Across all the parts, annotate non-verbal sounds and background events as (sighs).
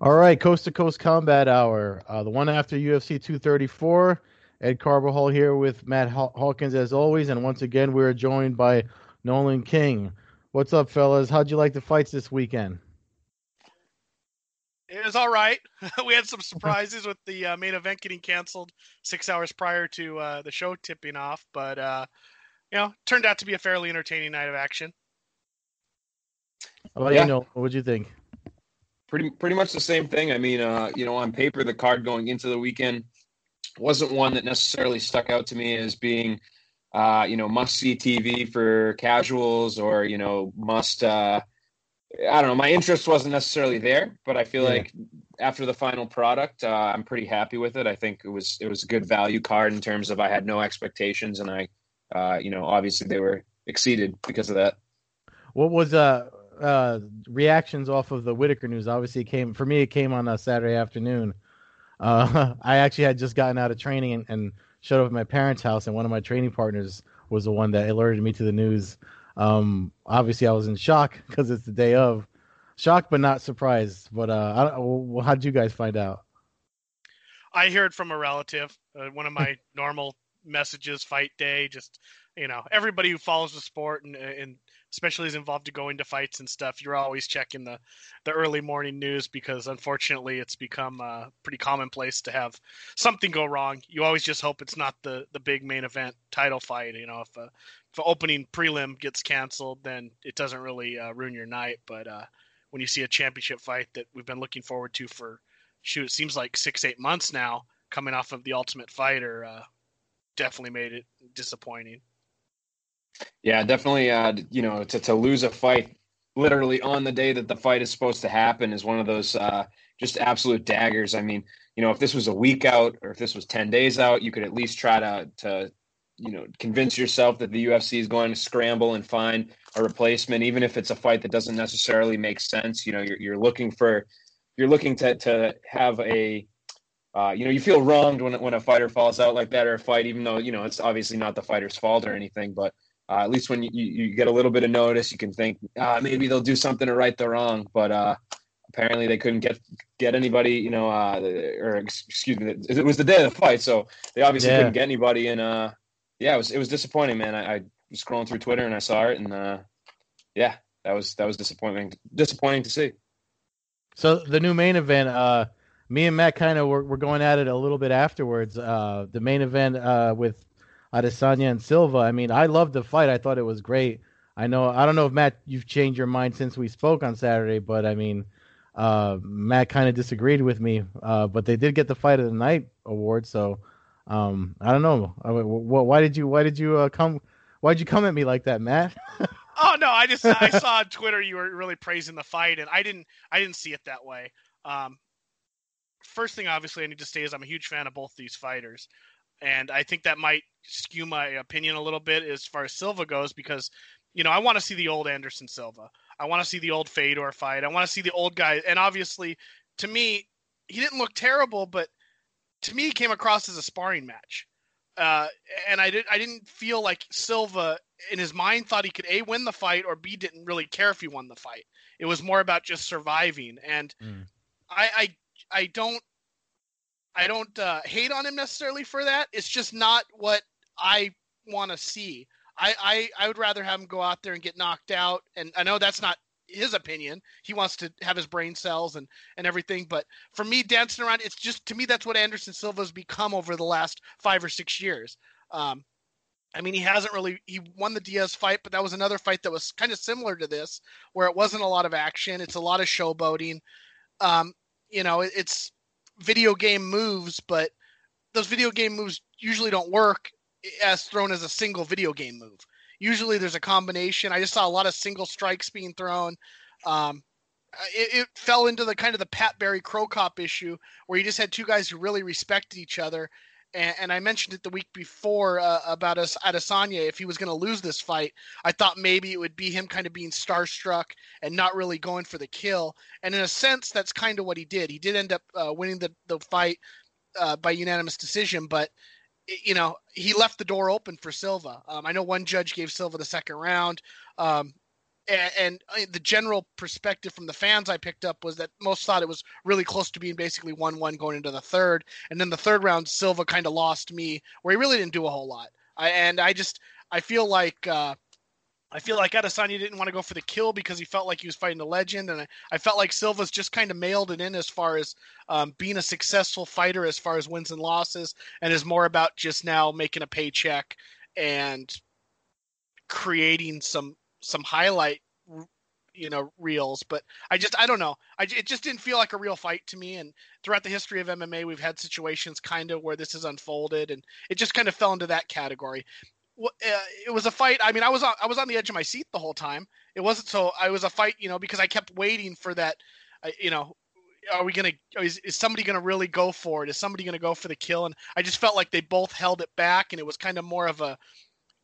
All right, Coast to Coast Combat Hour, uh, the one after UFC 234. Ed Carbajal here with Matt Hawkins as always, and once again we are joined by Nolan King. What's up, fellas? How'd you like the fights this weekend? It was all right. (laughs) we had some surprises with the uh, main event getting canceled six hours prior to uh, the show tipping off, but uh, you know, turned out to be a fairly entertaining night of action. How about yeah. you, Nolan? What'd you think? pretty pretty much the same thing. I mean, uh, you know, on paper, the card going into the weekend wasn't one that necessarily stuck out to me as being, uh, you know, must see TV for casuals or you know must. I don't know. My interest wasn't necessarily there, but I feel yeah. like after the final product, uh, I'm pretty happy with it. I think it was it was a good value card in terms of I had no expectations, and I, uh, you know, obviously they were exceeded because of that. What was uh uh, reactions off of the Whittaker news. Obviously, it came for me. It came on a Saturday afternoon. Uh, (laughs) I actually had just gotten out of training and, and, showed up at my parents' house, and one of my training partners was the one that alerted me to the news. Um, obviously, I was in shock (laughs) because it's the day of. Shocked but not surprised. But uh, I well, how did you guys find out? I heard from a relative. Uh, one of my (laughs) normal messages, fight day. Just you know, everybody who follows the sport and and especially is involved to going to fights and stuff, you're always checking the the early morning news because unfortunately it's become uh, pretty commonplace to have something go wrong. You always just hope it's not the the big main event title fight. You know, if a uh, if opening prelim gets canceled, then it doesn't really uh, ruin your night. But uh, when you see a championship fight that we've been looking forward to for shoot, it seems like six eight months now, coming off of the Ultimate Fighter, uh, definitely made it disappointing. Yeah, definitely. Uh, you know, to to lose a fight literally on the day that the fight is supposed to happen is one of those uh, just absolute daggers. I mean, you know, if this was a week out or if this was ten days out, you could at least try to to you know convince yourself that the UFC is going to scramble and find a replacement, even if it's a fight that doesn't necessarily make sense. You know, you're you're looking for you're looking to to have a uh, you know, you feel wronged when when a fighter falls out like that or a fight, even though you know it's obviously not the fighter's fault or anything. But uh, at least when you, you get a little bit of notice, you can think uh, maybe they'll do something to right the wrong. But uh, apparently they couldn't get get anybody, you know, uh, or excuse me, it was the day of the fight, so they obviously yeah. couldn't get anybody. And uh, yeah, it was it was disappointing, man. I, I, was scrolling through Twitter and I saw it, and uh, yeah, that was that was disappointing disappointing to see. So the new main event, uh, me and Matt kind of were, were going at it a little bit afterwards. Uh, the main event uh, with Adesanya and Silva. I mean, I loved the fight. I thought it was great. I know. I don't know if Matt, you've changed your mind since we spoke on Saturday, but I mean, uh, Matt kind of disagreed with me. Uh, but they did get the fight of the night award, so um, I don't know. I why did you? Why did you uh, come? Why'd you come at me like that, Matt? (laughs) oh no, I just I saw on Twitter you were really praising the fight, and I didn't I didn't see it that way. Um, first thing, obviously, I need to say is I'm a huge fan of both these fighters and I think that might skew my opinion a little bit as far as Silva goes because you know I want to see the old Anderson Silva. I want to see the old Fedor fight. I want to see the old guy. And obviously, to me, he didn't look terrible, but to me, came across as a sparring match. Uh, and I did I didn't feel like Silva in his mind thought he could a win the fight or b didn't really care if he won the fight. It was more about just surviving. And mm. I, I I don't I don't uh, hate on him necessarily for that. It's just not what I want to see. I, I I would rather have him go out there and get knocked out. And I know that's not his opinion. He wants to have his brain cells and and everything. But for me, dancing around, it's just to me that's what Anderson Silva's become over the last five or six years. Um, I mean, he hasn't really he won the Diaz fight, but that was another fight that was kind of similar to this, where it wasn't a lot of action. It's a lot of showboating. Um, you know, it, it's video game moves, but those video game moves usually don't work as thrown as a single video game move. Usually there's a combination. I just saw a lot of single strikes being thrown. Um, it, it, fell into the kind of the Pat Barry Cro Cop issue where you just had two guys who really respected each other and, and I mentioned it the week before uh, about us Adesanya. If he was going to lose this fight, I thought maybe it would be him kind of being starstruck and not really going for the kill. And in a sense, that's kind of what he did. He did end up uh, winning the the fight uh, by unanimous decision, but you know, he left the door open for Silva. Um, I know one judge gave Silva the second round. Um, and, and, uh, the general perspective from the fans I picked up was that most thought it was really close to being basically one-one going into the third, and then the third round Silva kind of lost me where he really didn't do a whole lot. I, and I just I feel like uh, I feel like Adesanya didn't want to go for the kill because he felt like he was fighting a legend, and I, I felt like Silva's just kind of mailed it in as far as um, being a successful fighter, as far as wins and losses, and is more about just now making a paycheck and creating some some highlight you know reels. But i just i don't know. I, it just didn't feel like a real fight to me and throughout the history of mma we've had situations kind of where this has unfolded and it just kind of fell into that category it was a fight i mean i was on i was on the edge of my seat the whole time. It wasn't so i was a fight you know because i kept waiting for that uh, you know are we gonna is, is somebody gonna really go for it? Is somebody gonna go for the kill? And i just felt like they both held it back and it was kind of more of a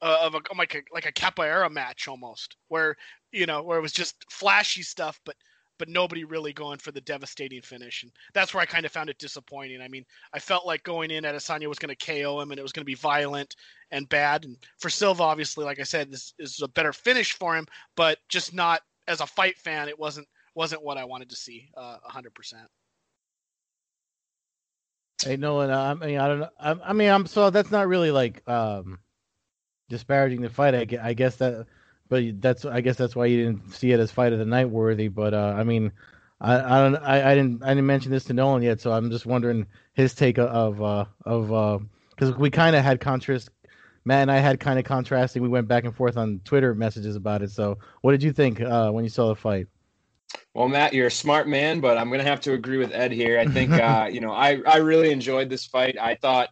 uh, of a like a like a capoeira match almost, where you know where it was just flashy stuff, but but nobody really going for the devastating finish, and that's where I kind of found it disappointing. I mean, I felt like going in Adesanya was going to KO him, and it was going to be violent and bad. And for Silva, obviously, like I said, this is a better finish for him, but just not as a fight fan, it wasn't wasn't what I wanted to see, uh, hundred percent. Hey Nolan, I mean, I don't know. I, I mean, I'm so that's not really like um disparaging the fight. I, I guess that, but that's I guess that's why you didn't see it as fight of the night worthy. But uh, I mean, I, I don't I, I didn't I didn't mention this to Nolan yet, so I'm just wondering his take of uh, of because uh, we kind of had contrast. Matt and I had kind of contrasting. We went back and forth on Twitter messages about it. So, what did you think uh, when you saw the fight? Well, Matt, you're a smart man, but I'm going to have to agree with Ed here. I think, uh, (laughs) you know, I, I really enjoyed this fight. I thought,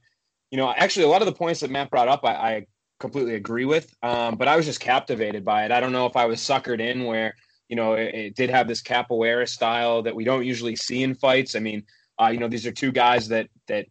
you know, actually, a lot of the points that Matt brought up, I, I completely agree with. Um, but I was just captivated by it. I don't know if I was suckered in where you know it, it, did have this capoeira style that we don't usually see in fights. I mean, uh, you know, these are two guys that that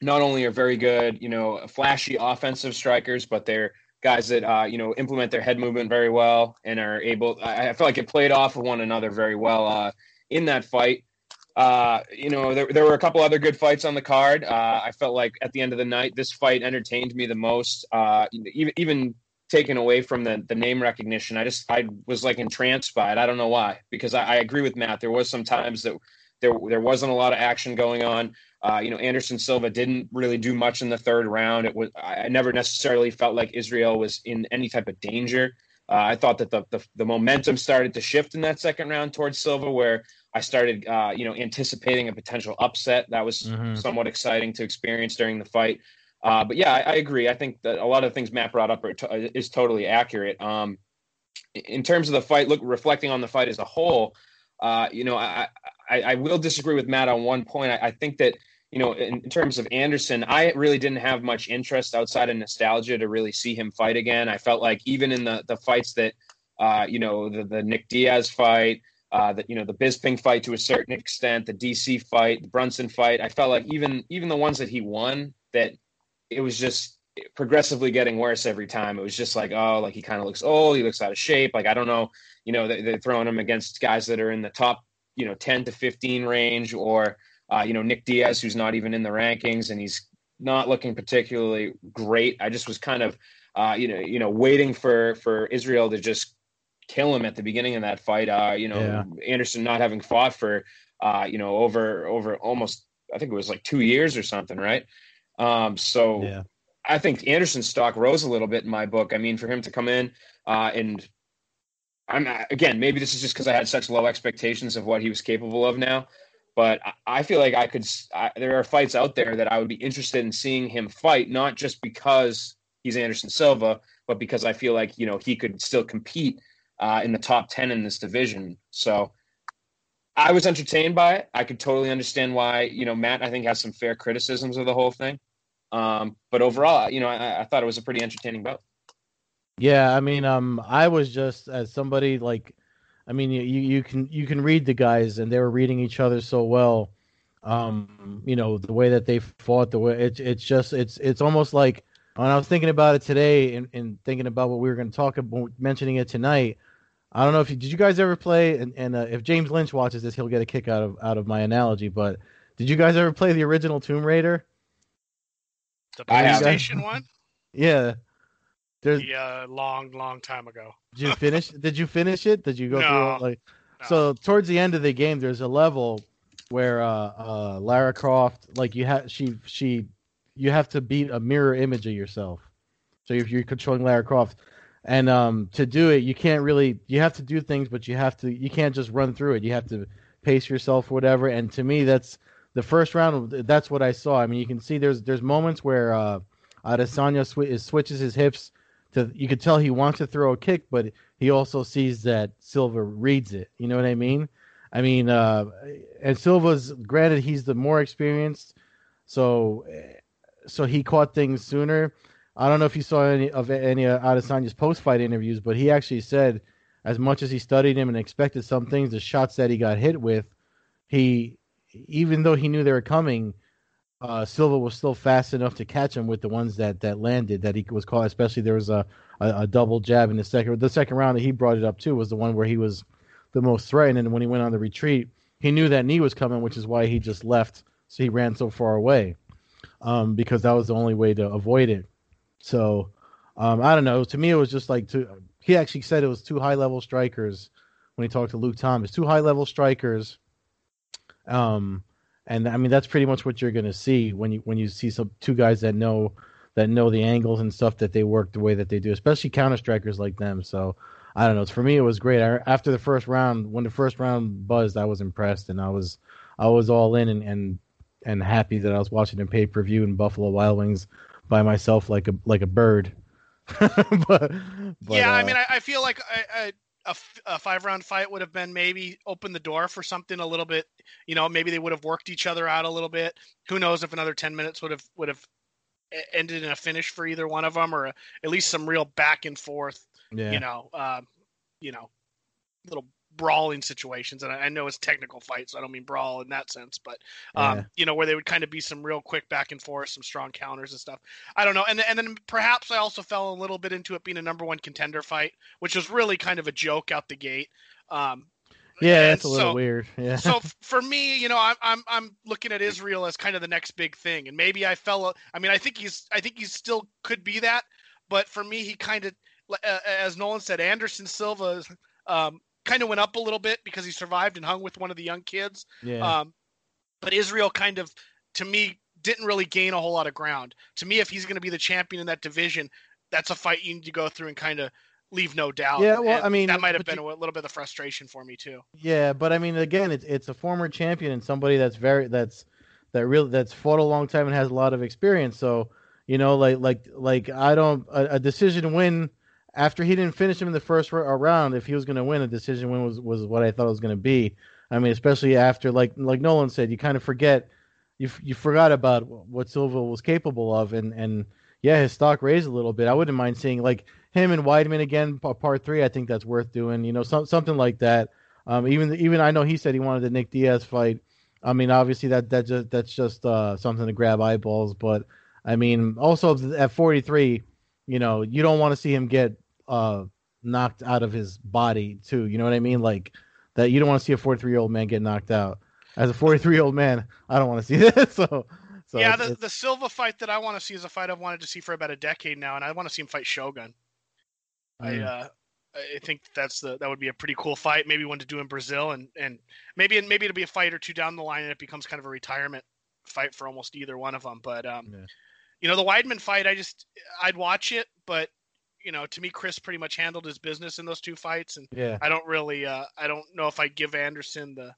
not only are very good, you know, flashy offensive strikers, but they're guys that uh, you know implement their head movement very well and are able. I, I feel like it played off of one another very well uh, in that fight. Uh, you know, there, there were a couple other good fights on the card. Uh, I felt like at the end of the night, this fight entertained me the most. Uh, even even taken away from the the name recognition, I just I was like entranced by it. I don't know why, because I, I agree with Matt. There was some times that there there wasn't a lot of action going on. Uh, you know, Anderson Silva didn't really do much in the third round. It was I never necessarily felt like Israel was in any type of danger. Uh, I thought that the, the, the momentum started to shift in that second round towards Silva, where I started, uh, you know, anticipating a potential upset. That was mm-hmm. somewhat exciting to experience during the fight. Uh, but yeah, I, I, agree. I think that a lot of the things Matt brought up are to, is totally accurate. Um, in terms of the fight, look, reflecting on the fight as a whole, uh, you know, I, I, I, will disagree with Matt on one point. I, I think that you know, in, in, terms of Anderson, I really didn't have much interest outside of nostalgia to really see him fight again. I felt like even in the the fights that, uh, you know, the, the Nick Diaz fight, uh, the you know the Bisping fight to a certain extent, the DC fight, the Brunson fight, I felt like even even the ones that he won, that it was just progressively getting worse every time. It was just like, oh, like he kind of looks old, he looks out of shape. Like I don't know, you know, they're throwing him against guys that are in the top, you know, ten to fifteen range, or uh, you know, Nick Diaz, who's not even in the rankings, and he's not looking particularly great. I just was kind of, uh, you know, you know, waiting for for Israel to just kill him at the beginning of that fight. Uh, you know, yeah. Anderson not having fought for, uh, you know, over over almost, I think it was like two years or something, right? Um, so yeah. I think Anderson's stock rose a little bit in my book. I mean, for him to come in uh, and I'm again, maybe this is just because I had such low expectations of what he was capable of now. But I feel like I could. I, there are fights out there that I would be interested in seeing him fight, not just because he's Anderson Silva, but because I feel like you know he could still compete uh, in the top ten in this division. So I was entertained by it. I could totally understand why you know Matt I think has some fair criticisms of the whole thing. Um, but overall, you know, I, I thought it was a pretty entertaining bout. Yeah, I mean, um, I was just as somebody like I mean, you you can you can read the guys, and they were reading each other so well. Um, you know the way that they fought, the way it's it's just it's it's almost like when I was thinking about it today and, and thinking about what we were going to talk about, mentioning it tonight. I don't know if you, did you guys ever play, and, and uh, if James Lynch watches this, he'll get a kick out of out of my analogy. But did you guys ever play the original Tomb Raider? The I. PlayStation one? Yeah. There's Yeah, long, long time ago. did you finish (laughs) did you finish it? Did you go through No. it like No. so towards the end of the game there's a level where uh uh Lara Croft like you have she she you have to beat a mirror image of yourself. So if you're controlling Lara Croft and um to do it you can't really you have to do things but you have to you can't just run through it. You have to pace yourself whatever and to me that's the first round that's what I saw. I mean you can see there's there's moments where uh Adesanya sw- switches his hips to you could tell he wants to throw a kick, but he also sees that Silva reads it. You know what I mean? I mean, uh, and Silva's granted he's the more experienced, so so he caught things sooner. I don't know if you saw any of any of Adesanya's post-fight interviews, but he actually said, as much as he studied him and expected some things, the shots that he got hit with, he even though he knew they were coming, uh, Silva was still fast enough to catch him with the ones that that landed that he was caught. Especially there was a, a, a double jab in the second. The second round that he brought it up too was the one where he was the most threatened. And when he went on the retreat, he knew that knee was coming, which is why he just left. So he ran so far away um, because that was the only way to avoid it. So um, I don't know. To me, it was just like. He actually said it was two high level strikers when he talked to Luke Thomas. Two high level strikers. Um, and I mean that's pretty much what you're gonna see when you when you see some two guys that know that know the angles and stuff that they work the way that they do, especially counter strikers like them. So I don't know. For me, it was great. I, after the first round, when the first round buzzed, I was impressed and I was I was all in and and, and happy that I was watching the pay per view in Buffalo Wild Wings by myself like a like a bird. (laughs) but, but, yeah, I uh, mean, I, I feel like a, a, a a five round fight would have been maybe open the door for something a little bit. You know, maybe they would have worked each other out a little bit. Who knows if another ten minutes would have would have ended in a finish for either one of them, or a, at least some real back and forth. yeah. You know, um, you know, little brawling situations. And I, I know it's technical fights, so I don't mean brawl in that sense, but um, Yeah. you know, where they would kind of be some real quick back and forth, some strong counters and stuff. I don't know. And and then perhaps I also fell a little bit into it being a number one contender fight, which was really kind of a joke out the gate. Um, yeah, and that's a little so- weird. (laughs) Yeah. so for me, you know, I'm I'm I'm looking at Israel as kind of the next big thing, and maybe I fell. I mean, I think he's I think he still could be that, but for me, he kind of, uh, as Nolan said, Anderson Silva um, kind of went up a little bit because he survived and hung with one of the young kids. yeah. Um, but Israel kind of, to me, didn't really gain a whole lot of ground. To me, if he's going to be the champion in that division, that's a fight you need to go through and kind of leave no doubt. Yeah, well, And I mean, that might have been you- a little bit of frustration for me too. Yeah, but I mean, again, it's it's a former champion and somebody that's very that's that real that's fought a long time and has a lot of experience. So you know, like like like I don't a, a decision win after he didn't finish him in the first round. If he was going to win, a decision win was was what I thought it was going to be. I mean, especially after like like Nolan said, you kind of forget you you forgot about what Silva was capable of, and and yeah, his stock raised a little bit. I wouldn't mind seeing like him and Weidman again, pa- part three. I think that's worth doing. You know, some, something like that. Um, even even I know he said he wanted the Nick Diaz fight. I mean, obviously that that just that's just uh, something to grab eyeballs. But I mean, also at 43, you know, you don't want to see him get uh, knocked out of his body too. You know what I mean? Like that. You don't want to see a 43 year old man get knocked out. As a 43 year old man, I don't want to see (laughs) that. So, so yeah, it's- the, it's- the Silva fight that I want to see is a fight I've wanted to see for about a decade now, and I want to see him fight Shogun. I Mm. uh, I think that's the that would be a pretty cool fight. Maybe one to do in Brazil, and and maybe and maybe it'll be a fight or two down the line, and it becomes kind of a retirement fight for almost either one of them. But um, Yeah. you know, the Weidman fight, I just I'd watch it, but you know, to me, Chris pretty much handled his business in those two fights, and yeah. I don't really uh, I don't know if I give Anderson the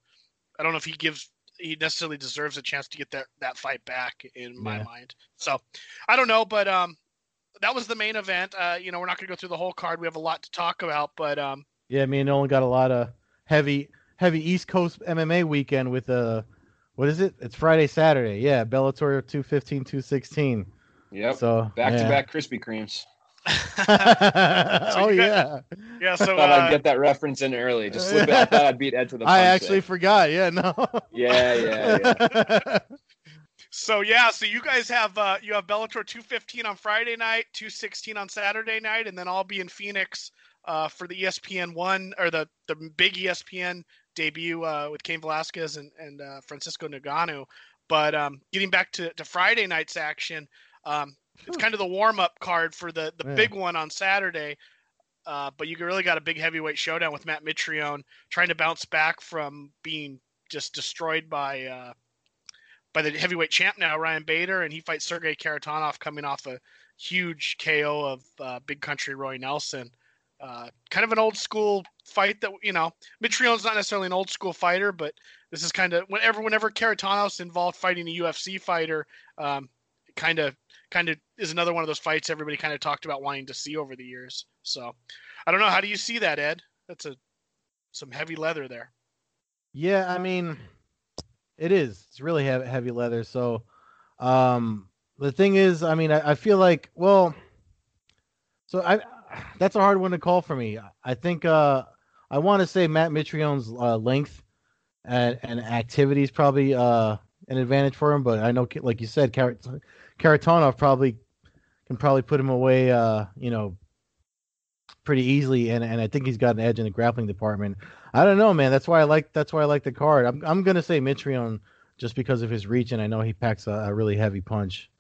I don't know if he gives he necessarily deserves a chance to get that that fight back in my Yeah. mind. So I don't know, but um that was the main event. Uh, you know, we're not gonna go through the whole card. We have a lot to talk about, but um Yeah, me and Nolan got a lot of heavy, heavy East Coast MMA weekend with uh, what is it? It's Friday, Saturday. Yeah, Bellator 215, 216. Yep. So back to back Krispy Kremes. (laughs) oh yeah, yeah, so thought I'd uh, get that reference in early. Just (laughs) slip it. I thought I'd beat Ed to the. I actually there. forgot. Yeah, no. (laughs) Yeah, yeah, yeah. so yeah, so you guys have uh you have Bellator 215 on Friday night, 216 on Saturday night, and then I'll be in Phoenix uh for the ESPN one or the the big ESPN debut uh with Cain Velasquez and and uh, Francis Ngannou. But um getting back to, to Friday night's action, Um, it's kind of the warm up card for the the Yeah. big one on Saturday. Uh, but you really got a big heavyweight showdown with Matt Mitrione trying to bounce back from being just destroyed by uh, by the heavyweight champ now Ryan Bader, and he fights Sergey Kharitonov coming off a huge KO of uh, Big Country Roy Nelson. Uh, kind of an old school fight that you know Mitrione's not necessarily an old school fighter, but this is kind of whenever whenever Kharitonov's involved fighting a UFC fighter, um, kind of kind of is another one of those fights everybody kind of talked about wanting to see over the years. So I don't know. How do you see that, Ed? That's a some heavy leather there. Yeah, I mean, it is. It's really heavy, leather. So, um, the thing is, I mean, I, I feel like, well, so I, that's a hard one to call for me. I think, uh, I want to say Matt Mitrione's uh, length and, and activity is probably uh, an advantage for him, but I know, like you said, Kharitonov probably can probably put him away, uh, you know, pretty easily, and, and I think he's got an edge in the grappling department. I don't know, man. That's why I like that's why I like the card. I'm I'm gonna say Mitrione just because of his reach, and I know he packs a, a really heavy punch.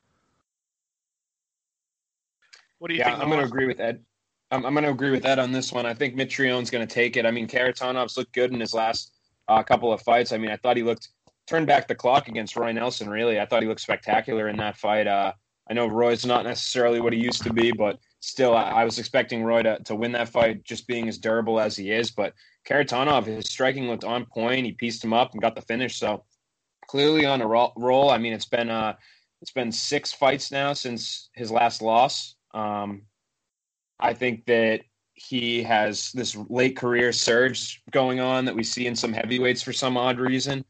What do you yeah, think? I'm going to agree with Ed. I'm, I'm going to agree with Ed on this one. I think Mitrione's going to take it. I mean, Kharitonov's looked good in his last uh, couple of fights. I mean, I thought he looked turned back the clock against Roy Nelson. Really, I thought he looked spectacular in that fight. Uh, I know Roy's not necessarily what he used to be, but still, I, I was expecting Roy to, to win that fight, just being as durable as he is. But Kharitonov, his striking looked on point. He pieced him up and got the finish. So clearly on a ro- roll. I mean, it's been uh, it's been six fights now since his last loss. Um, I think that he has this late career surge going on that we see in some heavyweights for some odd reason.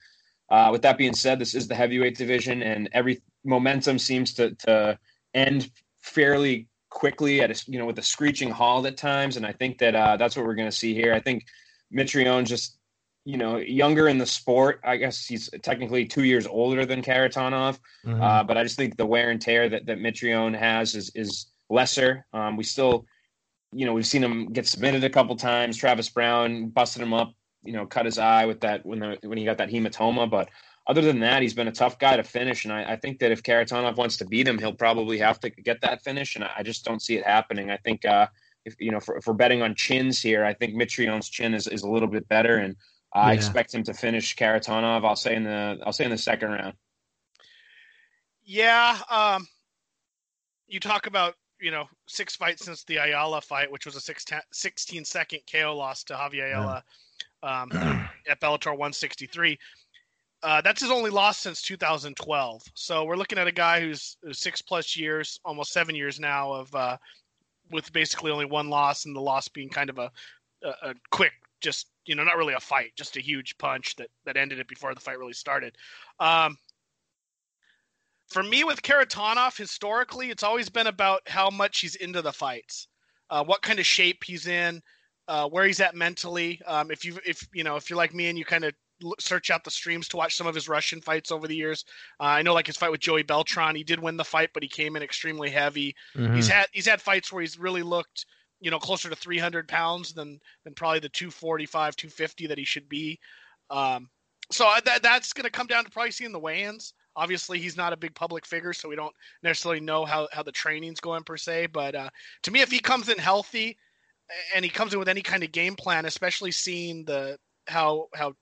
Uh, with that being said, this is the heavyweight division, and every momentum seems to to end fairly quickly at a, you know with a screeching halt at times, and I think that uh, that's what we're going to see here. I think Mitrione just you know younger in the sport. I guess he's technically two years older than Kharitonov, Mhm. uh, but I just think the wear and tear that that Mitrione has is is lesser. Um, we still, you know, we've seen him get submitted a couple times. Travis Browne busted him up, you know, cut his eye with that when the when he got that hematoma. But other than that, he's been a tough guy to finish, and I, I think that if Kharitonov wants to beat him, he'll probably have to get that finish, and I, I just don't see it happening. I think. Uh, if you know, for, if we're betting on chins here, I think Mitrione's chin is, is a little bit better, and I Yeah. expect him to finish Kharitonov. I'll say in the I'll say in the second round. Yeah. Um, you talk about you know six fights since the Ayala fight, which was a six 16 second KO loss to Javier Ayala um, (clears throat) at Bellator 163. Uh, that's his only loss since 2012. So we're looking at a guy who's, who's six plus years, almost seven years now, of uh, with basically only one loss, and the loss being kind of a, a, a quick, just you know, not really a fight, just a huge punch that that ended it before the fight really started. Um, for me with Kharitonov, historically, it's always been about how much he's into the fights, uh, what kind of shape he's in, uh, where he's at mentally. Um, if you if you know if you're like me and you kind of search out the streams to watch some of his Russian fights over the years, uh, I know like his fight with Joey Beltran, he did win the fight, but he came in extremely heavy. Mhm. He's had he's had fights where he's really looked you know closer to 300 pounds than than probably the 245 250 that he should be um so that that's going to come down to probably seeing the weigh-ins obviously he's not a big public figure so we don't necessarily know how how the training's going per se but uh to me if he comes in healthy and he comes in with any kind of game plan especially seeing the how how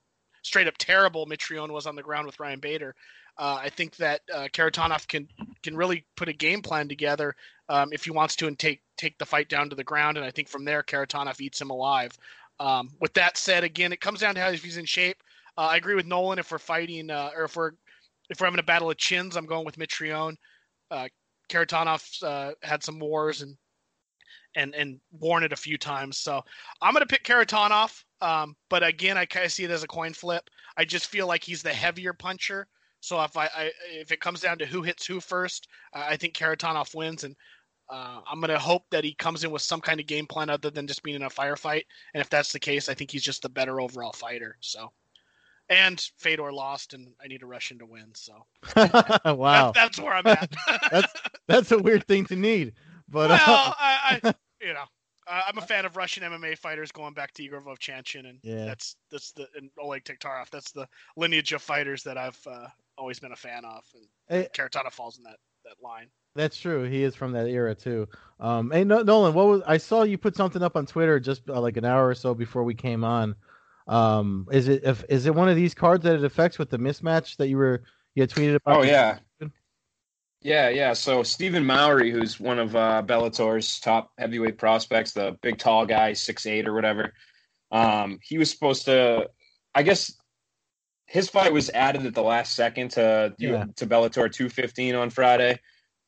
straight up terrible Mitrione was on the ground with Ryan Bader uh, I think that uh, Kharitonov can can really put a game plan together um, if he wants to and take take the fight down to the ground. And I think from there, Kharitonov eats him alive. Um, with that said, again, it comes down to how if he's in shape. Uh, I agree with Nolan. If we're fighting, uh, or if we're if we're having a battle of chins, I'm going with Mitrione. Uh, Kharitonov's uh, had some wars and and and worn it a few times, so I'm going to pick Kharitonov. Um, but again, I kind of see it as a coin flip. I just feel like he's the heavier puncher. So if I, I if it comes down to who hits who first, uh, I think Kharitonov wins, and uh, I'm gonna hope that he comes in with some kind of game plan other than just being in a firefight. And if that's the case, I think he's just the better overall fighter. So, and Fedor lost, and I need a Russian to win. So (laughs) wow, (laughs) that, that's where I'm at. (laughs) That's- that's a weird thing to need, but well, uh, I, I you know. Uh, I'm a fan of Russian MMA fighters going back to Igor Vovchanchin, and Yeah. that's that's the and Oleg Taktarov. That's the lineage of fighters that I've uh, always been a fan of, and Hey. Kharitonov falls in that that line. That's true. He is from that era too. Um, hey Nolan, what was I saw you put something up on Twitter just uh, like an hour or so before we came on. Um, is it if is it one of these cards that it affects with the mismatch that you were you had tweeted about? Oh yeah, yeah, yeah. So Stephen Mowry, who's one of uh, Bellator's top heavyweight prospects, the big tall guy, six eight or whatever. Um, he was supposed to, I guess, his fight was added at the last second to yeah. to Bellator 215 on Friday.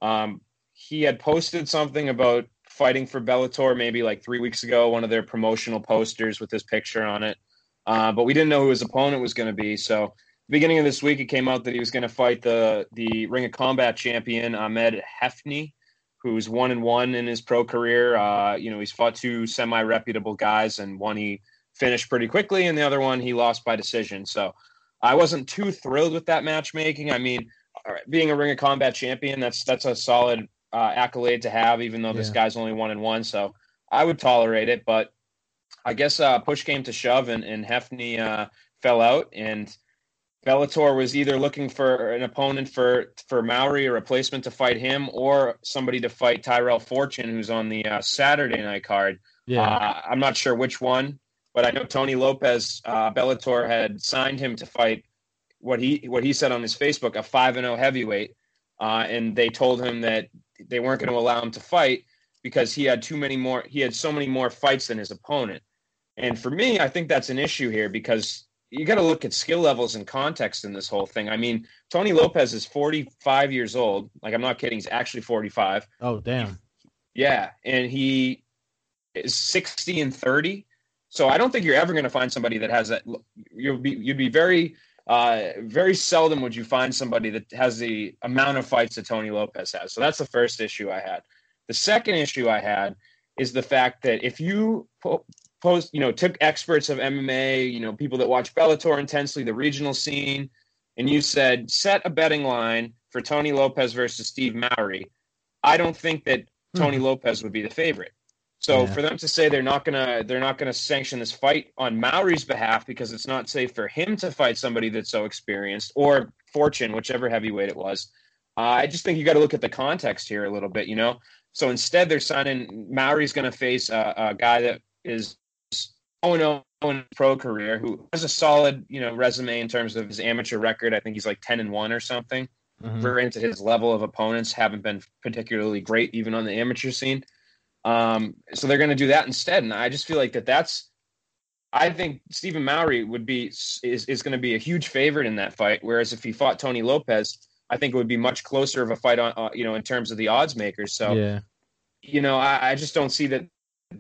Um, he had posted something about fighting for Bellator maybe like three weeks ago, one of their promotional posters with his picture on it. Uh, but we didn't know who his opponent was going to be. So, beginning of this week, it came out that he was going to fight the the Ring of Combat champion Ahmed Hefny, who's one and one in his pro career. Uh, you know, he's fought two semi reputable guys, and one he finished pretty quickly, and the other one he lost by decision. So, I wasn't too thrilled with that matchmaking. I mean, being a Ring of Combat champion, that's that's a solid uh, accolade to have, even though yeah. this guy's only one and one. So I would tolerate it, but I guess uh, push came to shove, and, and uh, fell out, and Bellator was either looking for an opponent for for Mowry, a replacement to fight him, or somebody to fight Tyrell Fortune, who's on the uh, Saturday night card. Yeah, uh, I'm not sure which one, but I know Tony Lopez, uh, Bellator had signed him to fight what he what he said on his Facebook, a five and zero oh heavyweight, uh, and they told him that they weren't going to allow him to fight because he had too many more. He had so many more fights than his opponent. And for me, I think that's an issue here because you got to look at skill levels and context in this whole thing. I mean, Tony Lopez is 45 years old. Like, I'm not kidding. He's actually 45. Oh, damn. Yeah. And he is 60 and 30. So I don't think you're ever going to find somebody that has that. You'll be, you'd be very, uh, very seldom would you find somebody that has the amount of fights that Tony Lopez has. So that's the first issue I had. The second issue I had is the fact that if you post, you know, took experts of MMA, you know, people that watch Bellator intensely, the regional scene, and you said set a betting line for Tony Lopez versus Steve Mowry, I don't think that Tony mm-hmm. Lopez would be the favorite. So yeah. for them to say they're not gonna they're not gonna sanction this fight on Mowry's behalf because it's not safe for him to fight somebody that's so experienced or Fortune, whichever heavyweight it was. Uh, I just think you got to look at the context here a little bit, you know. So instead, they're signing Mowry's going to face a, a, guy that is 0 in pro career, who has a solid, you know, resume in terms of his amateur record. I think he's like 10 and one or something. Mm-hmm. Granted, his level of opponents haven't been particularly great, even on the amateur scene. Um, so they're going to do that instead, and I just feel like that that's. I think Stephen Mowry would be is is going to be a huge favorite in that fight. Whereas if he fought Tony Lopez, I think it would be much closer of a fight on uh, you know in terms of the odds makers. So yeah. you know I, I just don't see that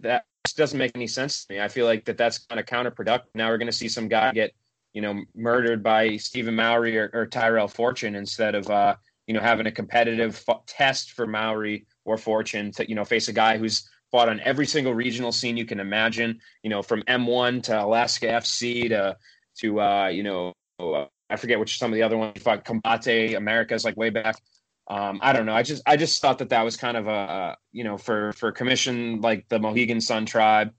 that doesn't make any sense to me. I feel like that that's kind of counterproductive. Now we're going to see some guy get you know murdered by Stephen Mowry or, or Tyrell Fortune instead of uh, you know having a competitive f- test for Mowry or Fortune to you know face a guy who's fought on every single regional scene you can imagine. You know, from M1 to Alaska FC to to uh, you know uh, I forget which some of the other ones. Fought Combate Americas like way back. Um, I don't know. I just I just thought that that was kind of a, a you know for for commission like the Mohegan Sun tribe,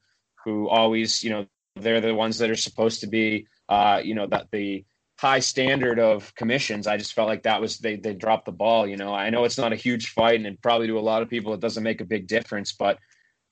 who always you know they're the ones that are supposed to be uh, you know that the high standard of commissions. I just felt like that was they they dropped the ball. You know, I know it's not a huge fight, and probably to a lot of people it doesn't make a big difference, but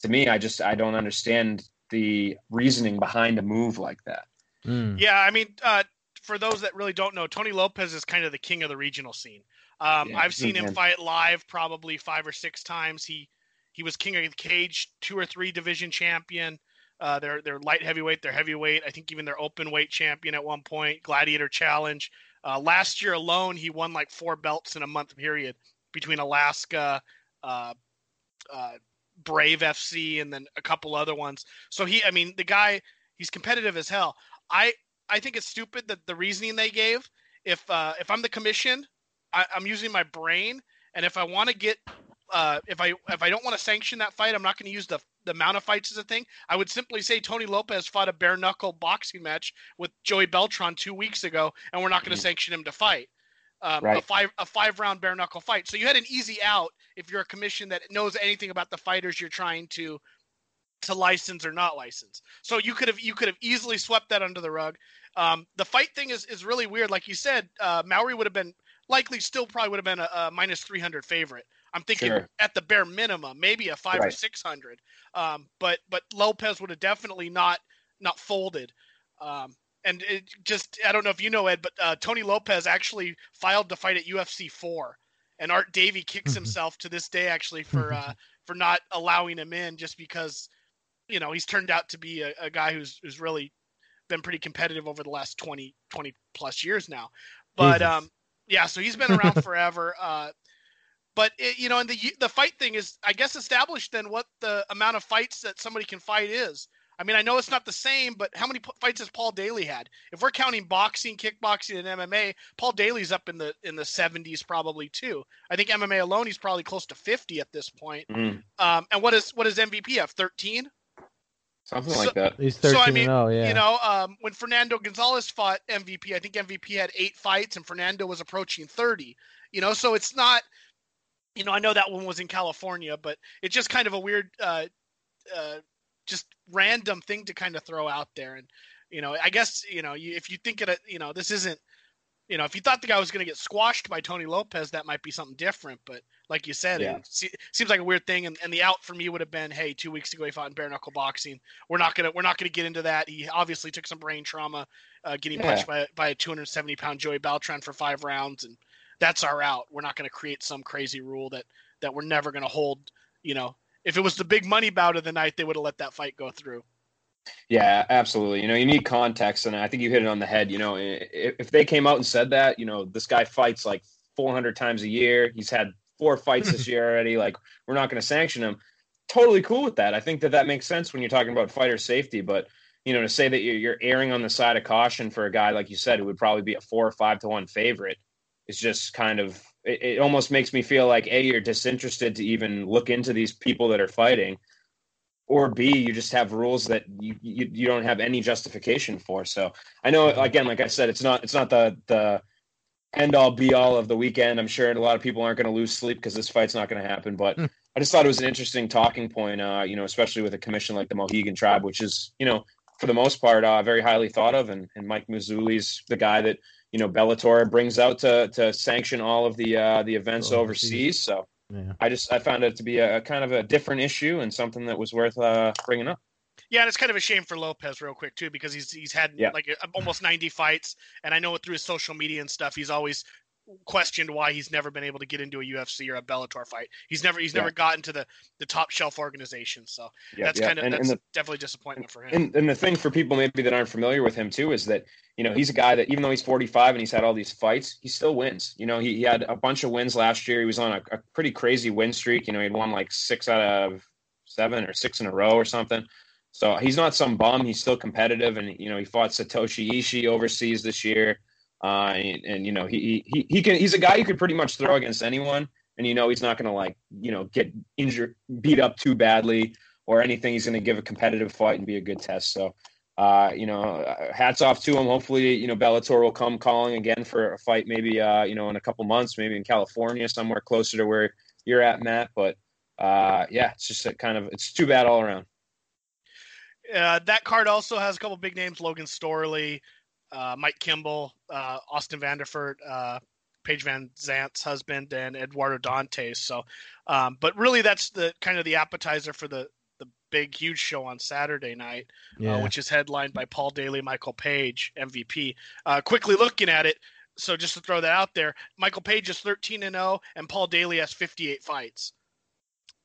to me, I just I don't understand the reasoning behind a move like that. Mm. Yeah, I mean, uh, for those that really don't know, Tony Lopez is kind of the king of the regional scene. Um, yeah, I've seen him fight live probably five or six times. He he was king of the cage, two or three division champion. Uh, they're they're light heavyweight, they're heavyweight. I think even they're open weight champion at one point. Gladiator Challenge. Uh, last year alone, he won like four belts in a month period between Alaska, uh, uh Brave FC, and then a couple other ones. So he, I mean, the guy, he's competitive as hell. I I think it's stupid that the reasoning they gave. If uh, if I'm the commission, I, I'm using my brain, and if I want to get uh, if I if I don't want to sanction that fight, I'm not going to use the the amount of fights as a thing. I would simply say Tony Lopez fought a bare knuckle boxing match with Joey Beltran two weeks ago, and we're not going to mm-hmm. sanction him to fight. Um, right. A five a five round bare knuckle fight. So you had an easy out if you're a commission that knows anything about the fighters you're trying to to license or not license. So you could have you could have easily swept that under the rug. Um, the fight thing is is really weird. Like you said, uh, Mowry would have been likely still probably would have been a, a minus 300 favorite. I'm thinking Sure. at the bare minimum, maybe a five or 600. Um, but but Lopez would have definitely not not folded. Um, and it just I don't know if you know Ed, but uh, Tony Lopez actually filed to fight at UFC four, and Art Davie kicks Mhm. himself to this day actually (laughs) for uh, for not allowing him in just because you know he's turned out to be a, a guy who's who's really been pretty competitive over the last 20 20 plus years now but Jesus. um yeah so he's been (laughs) around forever uh but it, you know and the the fight thing is i guess established then what the amount of fights that somebody can fight is. I mean i know it's not the same but how many p- fights has paul daley had? If we're counting boxing kickboxing and mma paul daley's up in the in the 70s probably too. I think mma alone he's probably close to 50 at this point. Mm, um, and what is what is MVP have? Thirteen. Something So- like that. He's So, 13 I mean, and 0, yeah. You know, um, when Fernando Gonzalez fought MVP, I think MVP had eight fights, and Fernando was approaching thirty. You know, so it's not. You know, I know that one was in California, but it's just kind of a weird, uh, uh, just random thing to kind of throw out there. And you know, I guess you know, you, if you think it, you know, this isn't. You know, if you thought the guy was going to get squashed by Tony Lopez, that might be something different. But like you said, Yeah. it se- seems like a weird thing. And, and the out for me would have been, hey, two weeks ago he fought in bare knuckle boxing. We're not gonna we're not gonna get into that. He obviously took some brain trauma, uh, getting Yeah. punched by by a 270 pound Joey Beltran for five rounds, and that's our out. We're not gonna create some crazy rule that that we're never gonna hold. You know, if it was the big money bout of the night, they would have let that fight go through. Yeah, absolutely. You know, you need context, and I think you hit it on the head. You know, if, they came out and said that, you know, this guy fights like 400 times a year. He's had four fights this (laughs) year already. Like, we're not going to sanction him. Totally cool with that. I think that that makes sense when you're talking about fighter safety. But you know, to say that you're, you're erring on the side of caution for a guy like you said, who would probably be a four or five to one favorite, is just kind of. It, it almost makes me feel like a you're disinterested to even look into these people that are fighting or B, you just have rules that you, you you don't have any justification for. So I know again, like I said, it's not it's not the the end all be all of the weekend. I'm sure a lot of people aren't going to lose sleep because this fight's not going to happen. But Hmm. I just thought it was an interesting talking point, uh, you know, especially with a commission like the Mohegan Tribe, which is you know for the most part uh, very highly thought of, and, and Mike Mazzulli's the guy that you know Bellator brings out to to sanction all of the uh, the events Overseas. overseas. So. Yeah. I just I found it to be a, a kind of a different issue and something that was worth uh, bringing up. Yeah, and it's kind of a shame for Lopez, real quick too, because he's he's had Yeah. like almost 90 fights, and I know through his social media and stuff, he's always questioned why he's never been able to get into a UFC or a Bellator fight. He's never he's Yeah. never gotten to the the top shelf organization, so Yeah, that's yeah. kind of and, that's and the definitely disappointment for him. and, and the thing for people maybe that aren't familiar with him too is that you know he's a guy that even though he's 45 and he's had all these fights, he still wins. You know, he, he had a bunch of wins last year. He was on a, a pretty crazy win streak. You know, he'd won like six out of seven or six in a row or something. So he's not some bum. He's still competitive, and you know he fought Satoshi Ishii overseas this year. Uh, and, and you know he, he he can he's a guy you could pretty much throw against anyone, and you know he's not going to like you know get injured, beat up too badly or anything. He's going to give a competitive fight and be a good test. So, uh, you know, uh, hats off to him. Hopefully, you know Bellator will come calling again for a fight, maybe uh, you know in a couple months, maybe in California, somewhere closer to where you're at, Matt. But uh, yeah, it's just a kind of it's too bad all around. Uh, that card also has a couple big names: Logan Storley, uh, Mike Kimball, uh, Austin Vanderford, uh, Paige VanZant's husband, and Eduardo Dantas. So, um, but really, that's the kind of the appetizer for the the big, huge show on Saturday night, Yeah. uh, which is headlined by Paul Daley, Michael Page, MVP. Uh, quickly looking at it, so just to throw that out there, Michael Page is 13 and 0, and Paul Daley has 58 fights.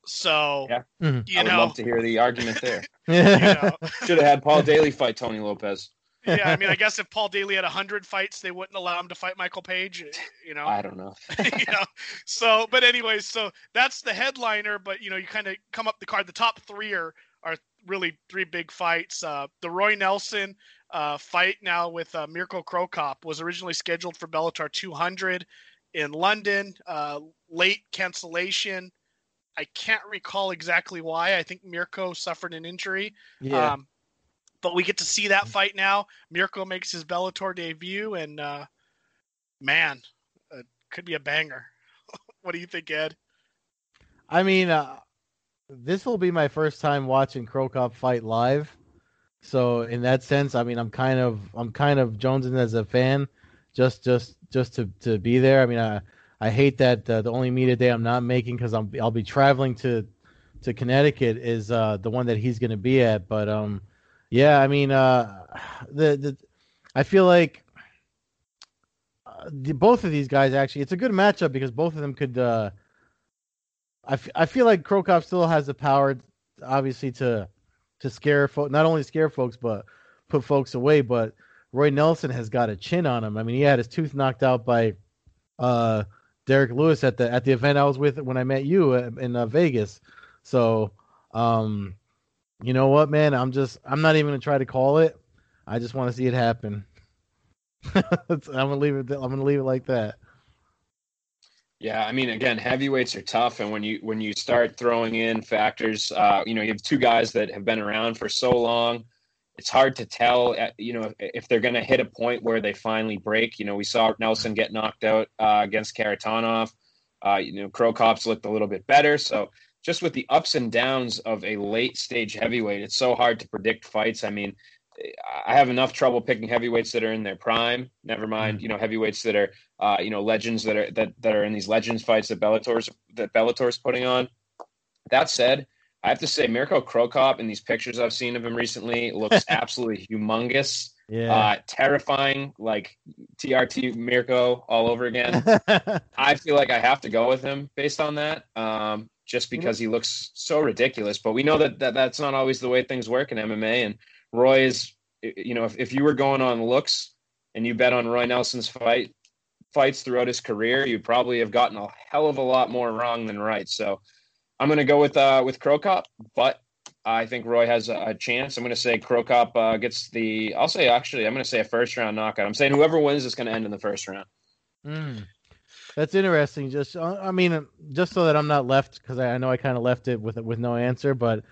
So, Yeah. You I would know, love to hear the argument there. (laughs) you know. Should have had Paul Daley fight Tony Lopez. Yeah, I mean, I guess if Paul Daley had 100 fights, they wouldn't allow him to fight Michael Page, you know. I don't know. (laughs) you know. So, but anyways, so that's the headliner, but you know, you kind of come up the card. The top 3 are are really three big fights. Uh the Roy Nelson uh fight now with uh, Mirko Cro Cop was originally scheduled for Bellator 200 in London. Uh late cancellation. I can't recall exactly why. I think Mirko suffered an injury. yeah. Um, but we get to see that fight now. Mirko makes his Bellator debut, and uh, man, uh, could be a banger. (laughs) what do you think, Ed? I mean, uh, this will be my first time watching Cro Cop fight live. So in that sense, I mean, I'm kind of I'm kind of jonesing as a fan, just just just to to be there. I mean, I I hate that uh, the only media day I'm not making because I'm I'll be traveling to to Connecticut is uh, the one that he's going to be at. But um, yeah, I mean, uh, the the I feel like uh, the, both of these guys actually it's a good matchup because both of them could. Uh, I, f- I feel like Cro Cop still has the power, obviously, to to scare folks, not only scare folks, but put folks away. But Roy Nelson has got a chin on him. I mean, he had his tooth knocked out by uh, Derrick Lewis at the at the event I was with when I met you uh, in uh, Vegas. So, um, you know what, man? I'm just I'm not even gonna try to call it. I just want to see it happen. (laughs) I'm gonna leave it. I'm gonna leave it like that. Yeah, I mean, again, heavyweights are tough, and when you when you start throwing in factors, uh, you know, you have two guys that have been around for so long. It's hard to tell, uh, you know, if they're going to hit a point where they finally break. You know, we saw Nelson get knocked out uh, against Kharitonov. Uh, you know, Cro Cops looked a little bit better. So just with the ups and downs of a late stage heavyweight, it's so hard to predict fights. I mean, I have enough trouble picking heavyweights that are in their prime. Never mind, mm. you know, heavyweights that are, uh, you know, legends that are that that are in these legends fights that Bellator's that Bellator's putting on. That said, I have to say Mirko Cro Cop in these pictures I've seen of him recently looks (laughs) absolutely humongous. Yeah. Uh, terrifying, like TRT Mirko all over again. (laughs) I feel like I have to go with him based on that, um, just because he looks so ridiculous. But we know that, that that's not always the way things work in MMA, and Roy is, you know, if, if you were going on looks and you bet on Roy Nelson's fight fights throughout his career, you probably have gotten a hell of a lot more wrong than right. So I'm going to go with uh, with Cro Cop, but I think Roy has a, a chance. I'm going to say Cro Cop uh, gets the. I'll say actually, I'm going to say a first round knockout. I'm saying whoever wins is going to end in the first round. Mm. That's interesting. Just, uh, I mean, just so that I'm not left because I, know I kind of left it with with no answer, but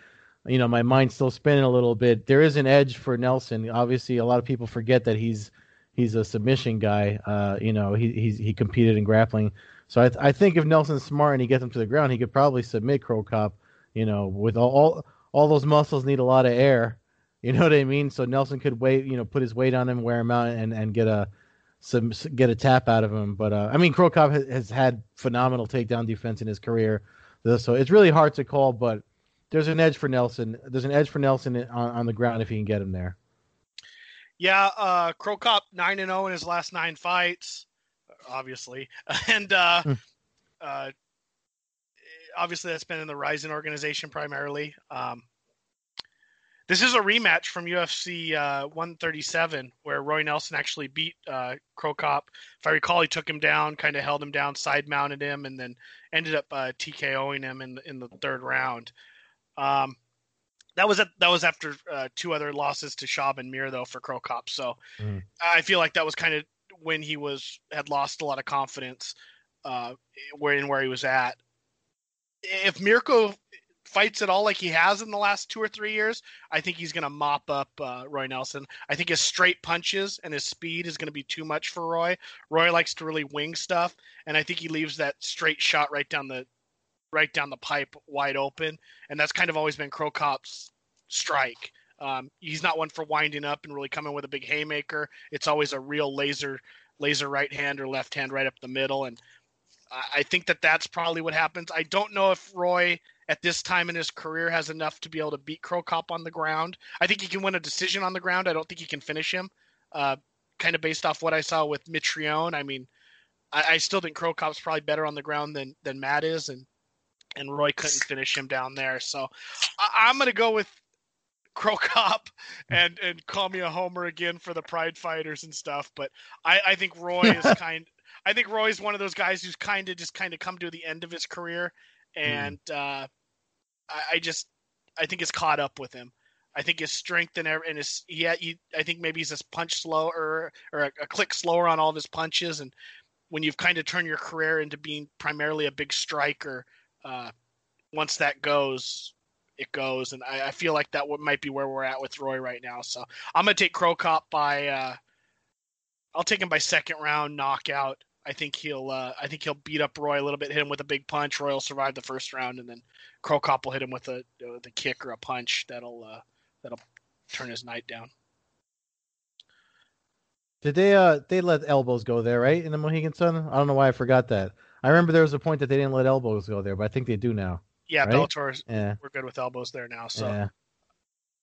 you know, my mind's still spinning a little bit. There is an edge for Nelson. Obviously, a lot of people forget that he's he's a submission guy. Uh, you know, he he's, he competed in grappling. So I, th- I think if Nelson's smart and he gets him to the ground, he could probably submit Cro Cop. You know, with all, all all those muscles need a lot of air. You know what I mean? So Nelson could wait, you know, put his weight on him, wear him out, and and get a some get a tap out of him. But uh, I mean, Cro Cop has, has had phenomenal takedown defense in his career, so it's really hard to call. But there's an edge for Nelson. There's an edge for Nelson on, on the ground if he can get him there. Yeah, uh, Cro Cop nine and zero oh in his last nine fights, obviously, (laughs) and uh, hmm. uh, obviously that's been in the Rizin organization primarily. Um, this is a rematch from UFC uh, 137 where Roy Nelson actually beat uh, Cro Cop. If I recall, he took him down, kind of held him down, side mounted him, and then ended up uh, TKOing him in in the third round. Um, that was that was after uh, two other losses to Schaub and Mir though for Cro Cop. So mm. I feel like that was kind of when he was had lost a lot of confidence uh, where in where he was at. If Mirko fights at all like he has in the last two or three years, I think he's going to mop up uh, Roy Nelson. I think his straight punches and his speed is going to be too much for Roy. Roy likes to really wing stuff, and I think he leaves that straight shot right down the right down the pipe wide open, and that's kind of always been Cro Cop's strike. Um, he's not one for winding up and really coming with a big haymaker. It's always a real laser, laser right hand or left hand right up the middle, and I think that that's probably what happens. I don't know if Roy at this time in his career has enough to be able to beat Cro Cop on the ground. I think he can win a decision on the ground. I don't think he can finish him. Uh, kind of based off what I saw with Mitrione. I mean, I, I still think Cro Cop's probably better on the ground than than Matt is, and and Roy couldn't finish him down there. So I, am going to go with Cro Cop and and call me a homer again for the Pride Fighters and stuff. But I, I think Roy is (laughs) kind. I think Roy's one of those guys who's kind of just kind of come to the end of his career, hmm. and mm. uh, I, I, just I think it's caught up with him. I think his strength and and his yeah, I think maybe he's just punch slower or a, a click slower on all of his punches, and when you've kind of turned your career into being primarily a big striker uh, once that goes, it goes, and I, I, feel like that might be where we're at with Roy right now. So I'm gonna take Cro Cop by. Uh, I'll take him by second round knockout. I think he'll. Uh, I think he'll beat up Roy a little bit, hit him with a big punch. Roy will survive the first round, and then Cro Cop will hit him with a uh, the kick or a punch that'll uh, that'll turn his night down. Did they uh they let elbows go there, right? In the Mohegan Sun? I don't know why I forgot that. I remember there was a point that they didn't let elbows go there, but I think they do now. Yeah, Right? Bellator's Yeah. we're good with elbows there now. So yeah.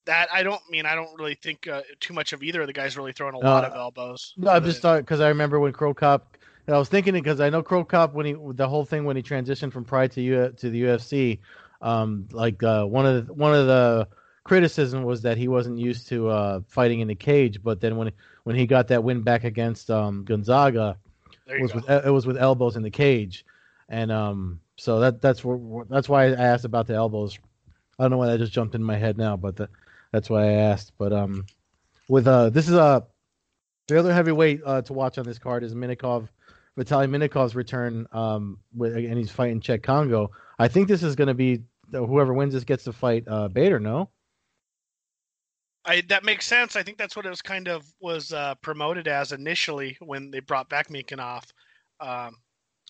that I don't mean I don't really think uh, too much of either of the guys really throwing a No, lot of elbows. No, I'm just because I remember when Cro Cop. I was thinking it because I know Cro Cop when he the whole thing when he transitioned from Pride to U, to the UFC. Um, like uh, one of the, one of the criticism was that he wasn't used to uh, fighting in the cage, but then when when he got that win back against um, Gonzaga, it was go. with it was with elbows in the cage, and um, so that that's where, that's why I asked about the elbows. I don't know why that just jumped in my head now, but the, that's why I asked. But um, with uh, this is uh, the other heavyweight uh, to watch on this card is Minakov, Vitaly Minakov's return. Um, with and he's fighting Cheick Kongo. I think this is going to be whoever wins this gets to fight uh Bader. No, I, that makes sense. I think that's what it was kind of was uh, promoted as initially when they brought back Minakov. Um,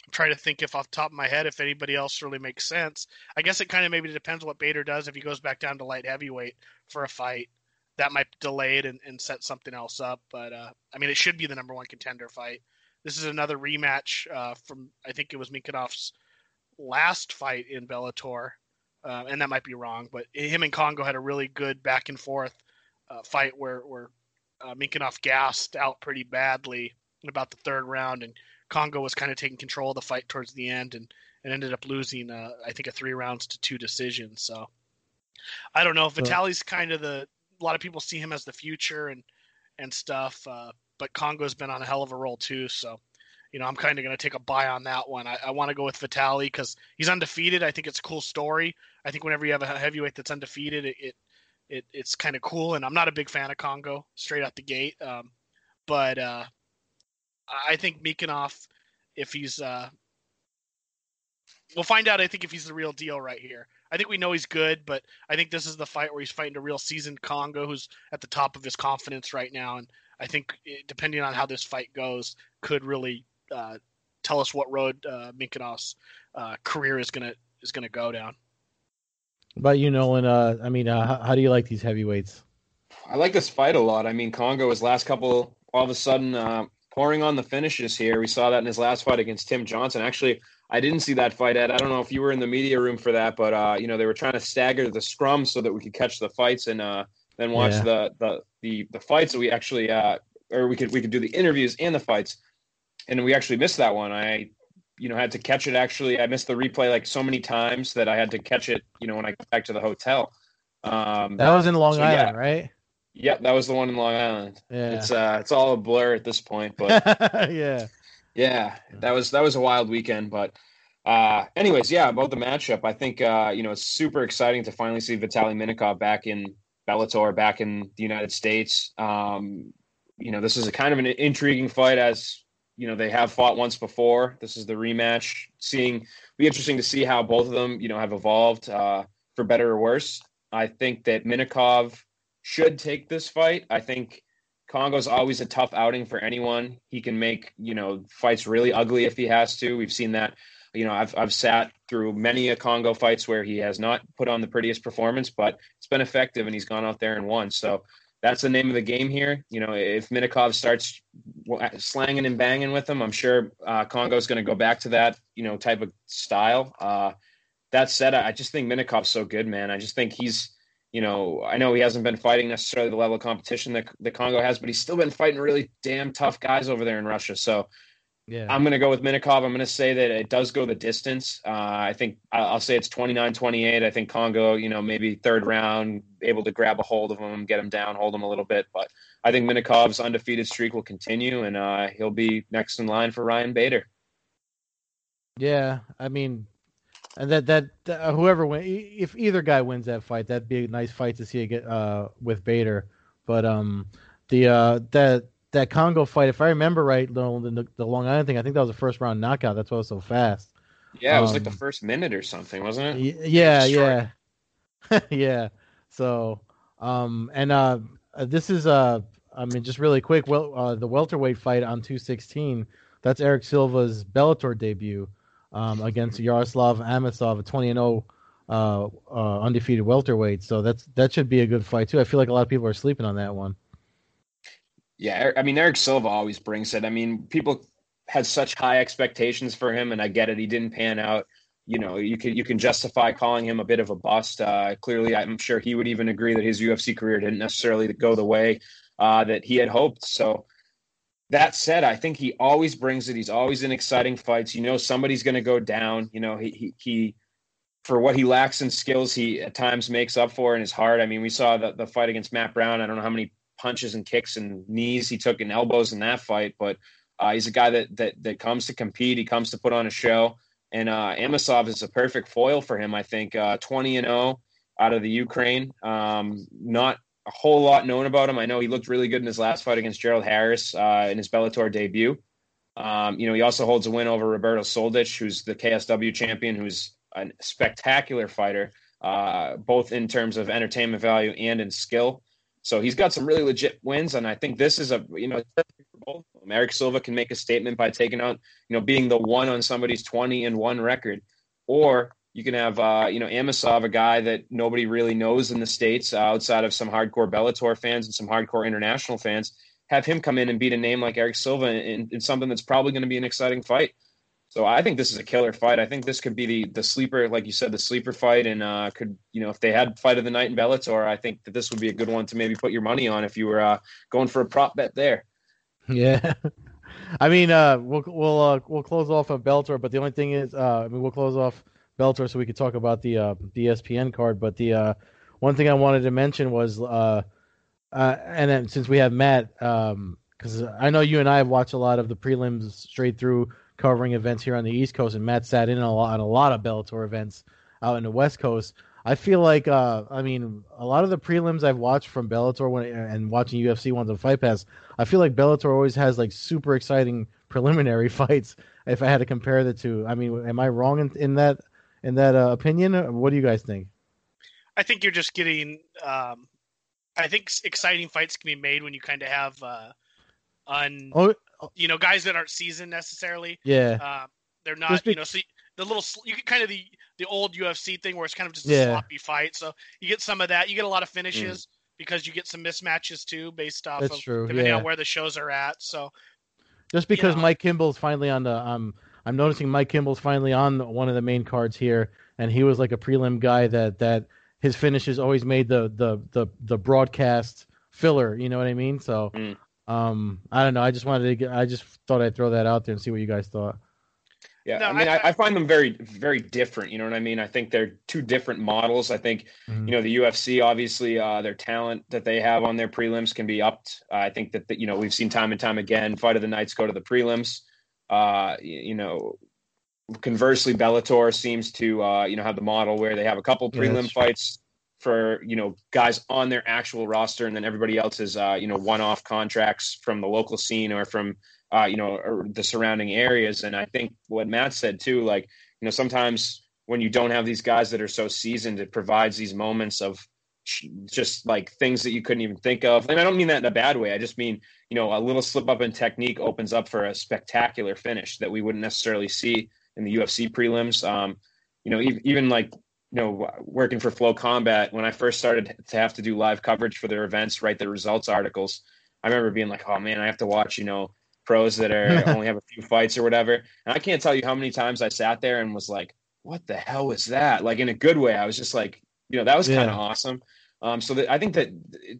I'm trying to think if off top of my head if anybody else really makes sense. I guess it kind of maybe depends what Bader does if he goes back down to light heavyweight for a fight. That might delay it and, and set something else up. But uh, I mean, it should be the number one contender fight. This is another rematch uh, from I think it was Minakov's last fight in Bellator, uh, and that might be wrong. But him and Kongo had a really good back and forth uh, fight where where uh, Minakov gassed out pretty badly in about the third round, and Kongo was kind of taking control of the fight towards the end, and, and ended up losing uh, I think a three rounds to two decision. So I don't know. Vitaly's kind of the a lot of people see him as the future and and stuff, uh, but Kongo's been on a hell of a roll too. So you know I'm kind of going to take a buy on that one. I, I want to go with Vitaly because he's undefeated. I think it's a cool story. I think whenever you have a heavyweight that's undefeated, it, it it, it's kind of cool. And I'm not a big fan of Kongo straight out the gate, um, but uh, I think Minakov, if he's, uh, we'll find out. I think if he's the real deal right here. I think we know he's good, but I think this is the fight where he's fighting a real seasoned Kongo who's at the top of his confidence right now. And I think depending on how this fight goes, could really uh, tell us what road uh, Minakov's uh, career is gonna is gonna go down. but you know, and uh, I mean, uh, how, how do you like these heavyweights? I like this fight a lot. I mean, Kongo his last couple, all of a sudden, uh, pouring on the finishes here. We saw that in his last fight against Tim Johnson. Actually, I didn't see that fight, Ed. I don't know if you were in the media room for that, but uh, you know they were trying to stagger the scrum so that we could catch the fights and uh, then watch Yeah. the, the the the fights. that we actually, uh, or we could we could do the interviews and the fights, and we actually missed that one. I you know had to catch it. Actually, I missed the replay like so many times that I had to catch it. You know when I got back to the hotel. Um, That was in Long So, yeah. Island, right? Yep, that was the one in Long Island. Yeah. It's uh it's all a blur at this point, but (laughs) yeah. yeah, that was that was a wild weekend, but uh anyways, yeah, about the matchup, I think uh you know, it's super exciting to finally see Vitaly Minakov back in Bellator, back in the United States. Um you know, this is a kind of an intriguing fight as you know, they have fought once before. This is the rematch. Seeing be interesting to see how both of them, you know, have evolved uh for better or worse. I think that Minakov should take this fight. I think Kongo's always a tough outing for anyone. He can make, you know, fights really ugly if he has to. We've seen that. You know, I've I've sat through many a Kongo fights where he has not put on the prettiest performance, but it's been effective and he's gone out there and won. So that's the name of the game here. You know, if Minakov starts slanging and banging with him, I'm sure uh, Kongo's going to go back to that, you know, type of style. Uh, that said, I just think Minakov's so good, man. I just think he's you know, I know he hasn't been fighting necessarily the level of competition that the Kongo has, but he's still been fighting really damn tough guys over there in Russia. So Yeah. I'm going to go with Minakov. I'm going to say that it does go the distance. Uh, I think I'll say it's 29 28. I think Kongo, you know, maybe third round, able to grab a hold of him, get him down, hold him a little bit. But I think Minakov's undefeated streak will continue, and uh, he'll be next in line for Ryan Bader. Yeah, I mean, and that that uh, whoever win, if either guy wins that fight, that'd be a nice fight to see get uh with Bader. But um, the uh that that Kongo fight, if I remember right, the the, the Long Island thing, I think that was a first round knockout. That's why it was so fast. Yeah, it was like the Um, first minute or something, wasn't it? Y- yeah, yeah, (laughs) yeah. So um, and uh, uh, this is uh, I mean, just really quick, well, uh, the welterweight fight on two sixteen. That's Erick Silva's Bellator debut um, against Yaroslav Amosov, a twenty and zero uh, uh, undefeated welterweight. So that's that should be a good fight too. I feel like a lot of people are sleeping on that one. Yeah, I mean Erick Silva always brings it. I mean, people had such high expectations for him, and I get it. He didn't pan out. You know, you can you can justify calling him a bit of a bust. Uh, clearly, I'm sure he would even agree that his UFC career didn't necessarily go the way uh, that he had hoped. So that said, I think he always brings it. He's always in exciting fights. You know, somebody's going to go down. You know, he, he, he, for what he lacks in skills, he at times makes up for in his heart. I mean, we saw the, the fight against Matt Brown. I don't know how many punches and kicks and knees he took and elbows in that fight, but uh, he's a guy that, that, that comes to compete. He comes to put on a show. And uh, Amosov is a perfect foil for him. I think uh, 20 and 0 out of the Ukraine. Um, not a whole lot known about him. I know he looked really good in his last fight against Gerald Harris uh, in his Bellator debut. Um, you know, he also holds a win over Roberto Soldic, who's the KSW champion, who's a spectacular fighter, uh, both in terms of entertainment value and in skill. So he's got some really legit wins, and I think this is a you know Erick Silva can make a statement by taking out you know being the one on somebody's twenty and one record, or you can have, uh, you know, Amosov, a guy that nobody really knows in the states uh, outside of some hardcore Bellator fans and some hardcore international fans. Have him come in and beat a name like Erick Silva in, in something that's probably going to be an exciting fight. So I think this is a killer fight. I think this could be the the sleeper, like you said, the sleeper fight, and uh, could you know if they had fight of the night in Bellator, I think that this would be a good one to maybe put your money on if you were uh, going for a prop bet there. (laughs) Yeah, I mean, uh, we'll we'll uh, we'll close off of Bellator, but the only thing is, uh, I mean, we'll close off Bellator so we could talk about the uh, the ESPN card. But the uh, one thing I wanted to mention was, uh, uh, and then since we have Matt, because um, I know you and I have watched a lot of the prelims straight through covering events here on the East Coast, and Matt sat in a lot on a lot of Bellator events out in the West Coast. I feel like, uh, I mean, a lot of the prelims I've watched from Bellator when, and watching UFC ones on Fight Pass, I feel like Bellator always has like super exciting (laughs) preliminary fights. If I had to compare the two, I mean, am I wrong in, in that in that uh, opinion? What do you guys think? I think you're just getting. Um, I think exciting fights can be made when you kind of have uh, on oh, oh, you know guys that aren't seasoned necessarily. Yeah, uh, they're not. Be- you know, so the little you get kind of the the old UFC thing where it's kind of just a yeah. sloppy fight. So you get some of that. You get a lot of finishes mm. because you get some mismatches too, based off That's of true. depending yeah. on where the shows are at. So just because you know, Mike Kimball's finally on the um I'm noticing Mike Kimball's finally on one of the main cards here, and he was like a prelim guy that that his finishes always made the the the the broadcast filler. You know what I mean? So, mm. Um, I don't know. I just wanted to get. I just thought I'd throw that out there and see what you guys thought. Yeah, no, I mean, I, I, find them very, very different. You know what I mean? I think they're two different models. I think, mm-hmm. you know, the UFC, obviously, uh, their talent that they have on their prelims can be upped. Uh, I think that, the, you know, we've seen time and time again, fight of the nights go to the prelims. Uh, you know, conversely, Bellator seems to uh, you know have the model where they have a couple prelim yeah, fights for you know guys on their actual roster, and then everybody else is uh, you know one-off contracts from the local scene or from uh, you know the surrounding areas. And I think what Matt said too, like you know sometimes when you don't have these guys that are so seasoned, it provides these moments of just like things that you couldn't even think of. And I don't mean that in a bad way. I just mean, you know, a little slip up in technique opens up for a spectacular finish that we wouldn't necessarily see in the UFC prelims. Um, you know, even, even like, you know, working for Flow Combat, when I first started to have to do live coverage for their events, write the results articles, I remember being like, oh man, I have to watch, you know, pros that are (laughs) only have a few fights or whatever. And I can't tell you how many times I sat there and was like, what the hell was that? Like in a good way. I was just like, you know that was kind of awesome. Um, so that, I think that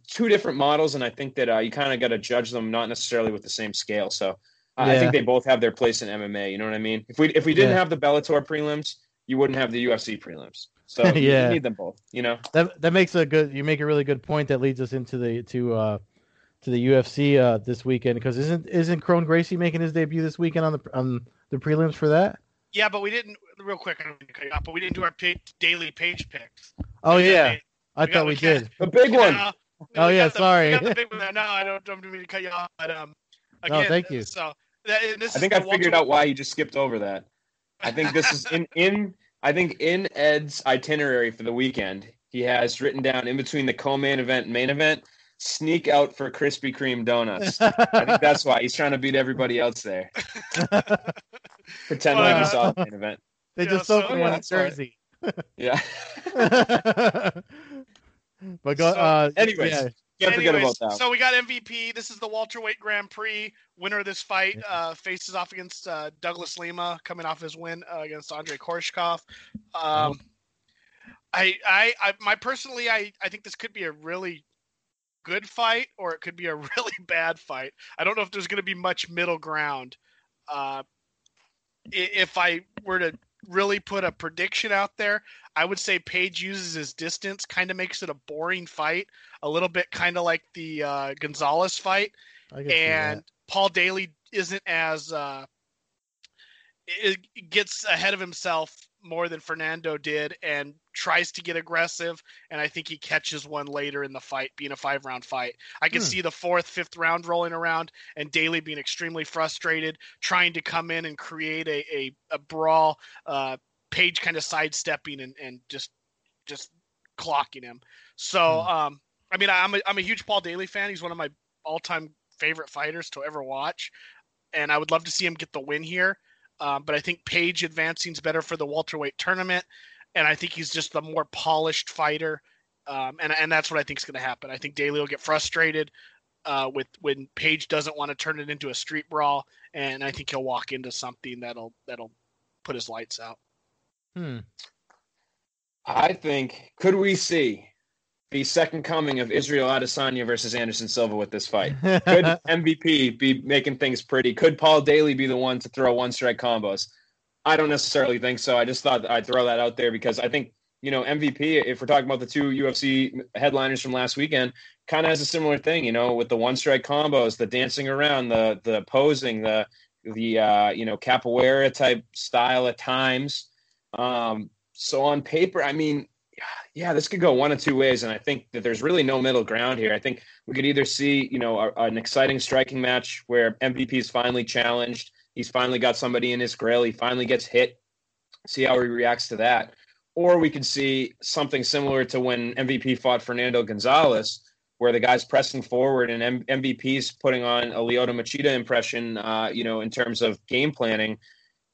two different models, and I think that uh, you kind of got to judge them not necessarily with the same scale. So uh, yeah. I think they both have their place in MMA. You know what I mean? If we if we didn't yeah. have the Bellator prelims, you wouldn't have the UFC prelims. So (laughs) yeah. you need them both. You know that that makes a good. You make a really good point that leads us into the to uh to the UFC uh this weekend because isn't isn't Kron Gracie making his debut this weekend on the on the prelims for that? Yeah, but we didn't. Real quick, I don't mean to cut you off, but we didn't do our daily page picks. Oh we yeah, I thought we did. The big one. oh yeah, the, sorry. No, I don't, don't mean to cut you off, but um. Again, no, thank you. So that, I think I figured out why you just skipped over that. I think this is in in. I think in Ed's itinerary for the weekend, he has written down in between the co-main event and main event, sneak out for Krispy Kreme donuts. I think that's why he's trying to beat everybody else there. (laughs) Pretend like he saw the main event. They yeah, just sold so, one in Jersey. yeah. (laughs) but go. So, uh, anyways, yeah. Can't forget Anyways, about that. So we got MVP. This is the welterweight Grand Prix. Winner of this fight uh, faces off against uh, Douglas Lima, coming off his win uh, against Andrey Koreshkov. Um, I, I, I, my personally, I, I think this could be a really good fight, or it could be a (laughs) really bad fight. I don't know if there's going to be much middle ground. Uh, if I were to really put a prediction out there, I would say Page uses his distance, kind of makes it a boring fight, a little bit kind of like the uh, Gonzalez fight, I can see and. Paul Daley isn't as uh, it gets ahead of himself more than Fernando did and tries to get aggressive and I think he catches one later in the fight being a five round fight. I can Hmm. see the fourth, fifth round rolling around and Daley being extremely frustrated, trying to come in and create a, a, a brawl, uh, Page kind of sidestepping and, and just just clocking him. So Hmm. um I mean I'm a I'm a huge Paul Daley fan. He's one of my all time favorite fighters to ever watch. And I would love to see him get the win here. Um, but I think Page advancing is better for the welterweight tournament, and I think he's just the more polished fighter, um, and and that's what I think is going to happen. I think Daley will get frustrated uh, with when Page doesn't want to turn it into a street brawl, and I think he'll walk into something that'll that'll put his lights out. Hmm. I think could we see the second coming of Israel Adesanya versus Anderson Silva with this fight? (laughs) Could MVP be making things pretty? Could Paul Daley be the one to throw one strike combos? I don't necessarily think so. I just thought I'd throw that out there because I think you know MVP. If we're talking about the two UFC headliners from last weekend, kind of has a similar thing. You know, with the one strike combos, the dancing around, the the posing, the the uh, you know capoeira type style at times. Um, so on paper, I mean, yeah, this could go one of two ways, and I think that there's really no middle ground here. I think we could either see, you know, a, an exciting striking match where MVP is finally challenged, he's finally got somebody in his grill, he finally gets hit, see how he reacts to that, or we could see something similar to when MVP fought Fernando Gonzalez, where the guy's pressing forward and M- MVP's putting on a Lyoto Machida impression, uh, you know, in terms of game planning,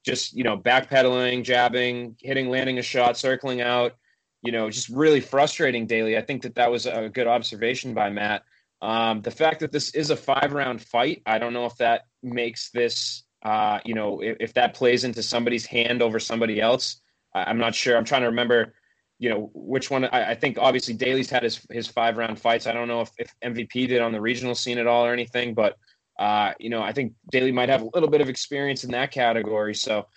just you know, backpedaling, jabbing, hitting, landing a shot, circling out you know, just really frustrating Daley. I think that that was a good observation by Matt. Um, the fact that this is a five round fight, I don't know if that makes this, uh, you know, if, if, that plays into somebody's hand over somebody else. I, am not sure. I'm trying to remember, you know, which one. I, I, think obviously Daley's had his his five round fights. I don't know if, if MVP did on the regional scene at all or anything, but uh, you know, I think Daley might have a little bit of experience in that category. So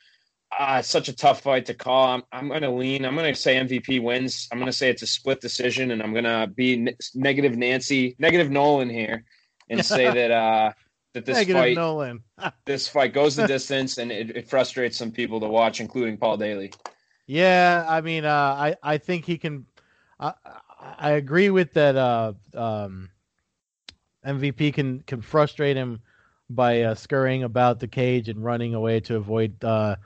uh, it's such a tough fight to call. I'm, I'm going to lean. I'm going to say MVP wins. I'm going to say it's a split decision, and I'm going to be ne- negative Nancy, negative Nolan here, and say (laughs) that uh, that this Negative fight, Nolan. (laughs) this fight goes the distance, and it, it, frustrates some people to watch, including Paul Daley. Yeah, I mean, uh, I I think he can. I I agree with that. Uh, um, MVP can can frustrate him by uh, scurrying about the cage and running away to avoid uh,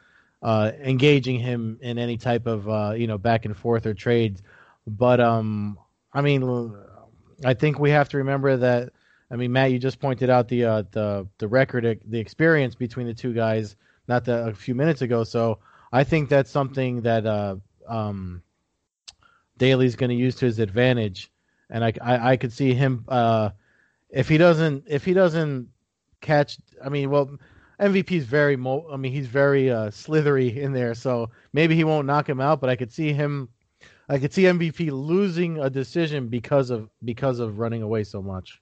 uh, engaging him in any type of uh, you know back and forth or trades. But um, I mean, I think we have to remember that. I mean, Matt, you just pointed out the uh, the the record, the experience between the two guys, not the, a few minutes ago. So I think that's something that uh, um, Daley's going to use to his advantage, and I, I, I could see him uh, if he doesn't if he doesn't catch. I mean, well, MVP is very mo. I mean, he's very uh, slithery in there, so maybe he won't knock him out. But I could see him. I could see MVP losing a decision because of because of running away so much.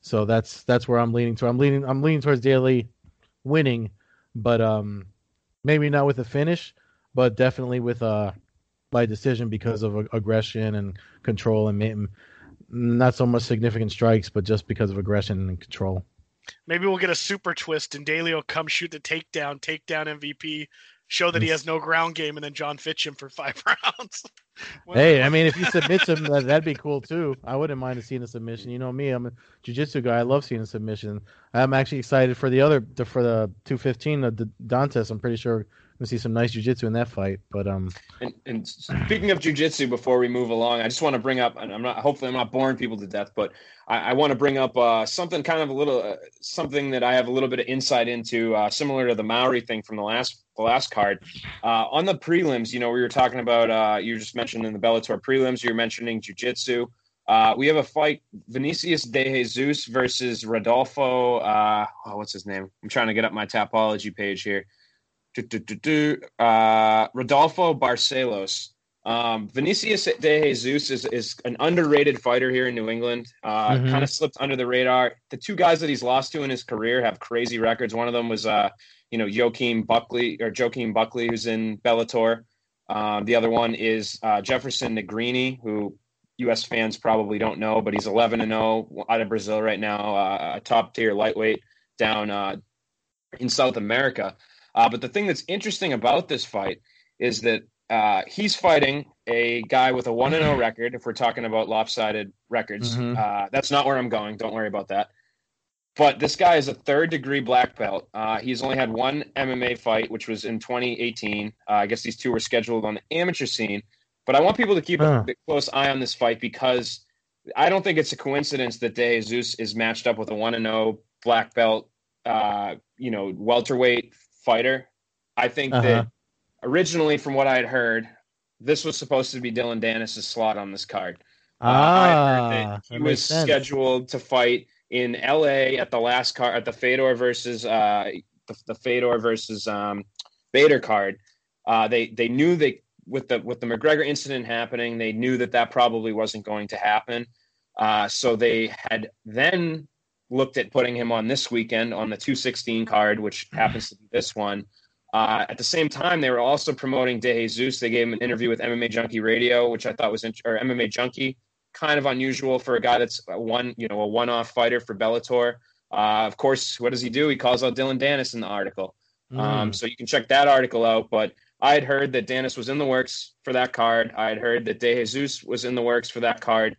So that's that's where I'm leaning to. I'm leaning I'm leaning towards Daley winning, but um maybe not with a finish, but definitely with uh by decision because of aggression and control and not so much significant strikes, but just because of aggression and control. Maybe we'll get a super twist and Daley will come shoot the takedown, takedown MVP, show that he has no ground game, and then Jon Fitch him for five (laughs) rounds. hey, I mean, if he (laughs) submits him, that'd be cool too. I wouldn't mind seeing a submission. You know me, I'm a jiu-jitsu guy. I love seeing a submission. I'm actually excited for the other for the 215 the Dantas. I'm pretty sure we'll see some nice jiu-jitsu in that fight. But um, and, and speaking of jiu-jitsu, before we move along, I just want to bring up, and I'm not hopefully I'm not boring people to death, but I, I want to bring up uh, something kind of a little uh, something that I have a little bit of insight into, uh, similar to the Maori thing from the last the last card. Uh, on the prelims, you know, we were talking about uh, you just mentioned in the Bellator prelims, you're mentioning jiu-jitsu. Uh, we have a fight: Vinicius de Jesus versus Rodolfo. Uh, oh, what's his name? I'm trying to get up my Tapology page here. Do, do, do. Uh, Rodolfo Barcelos. Um, Vinicius de Jesus is, is an underrated fighter here in New England. Uh, Mhm. Kind of slipped under the radar. The two guys that he's lost to in his career have crazy records. One of them was, uh, you know, Joaquin Buckley or Joaquin Buckley, who's in Bellator. Um, the other one is uh, Jefferson Negrini, who U.S. fans probably don't know, but he's 11 and 0 out of Brazil right now, uh, a top tier lightweight down uh, in South America. Uh, but the thing that's interesting about this fight is that uh, he's fighting a guy with a 1 and 0 record. If we're talking about lopsided records, Mhm. uh, that's not where I'm going. Don't worry about that. But this guy is a third degree black belt. Uh, he's only had one MMA fight, which was in 2018. Uh, I guess these two were scheduled on the amateur scene. But I want people to keep Huh. a close eye on this fight because I don't think it's a coincidence that De Jesus is matched up with a 1 0 black belt, uh, you know, welterweight fighter. I think Uh-huh. that originally, from what I had heard, this was supposed to be Dillon Danis's slot on this card. Uh, I heard Ah, that he was sense. scheduled to fight in LA at the last card at the Fedor versus uh, the, the Fedor versus um, Bader card. Uh, they they knew they with the with the McGregor incident happening, they knew that that probably wasn't going to happen. Uh, so they had then looked at putting him on this weekend on the 216 card, which happens to be this one. Uh, at the same time, they were also promoting De Jesus. They gave him an interview with MMA Junkie Radio, which I thought was int- or MMA Junkie, kind of unusual for a guy that's a one, you know, a one-off fighter for Bellator. Uh, of course, what does he do? He calls out Dillon Danis in the article. Um, Mm. so you can check that article out. But I had heard that Danis was in the works for that card. I had heard that De Jesus was in the works for that card,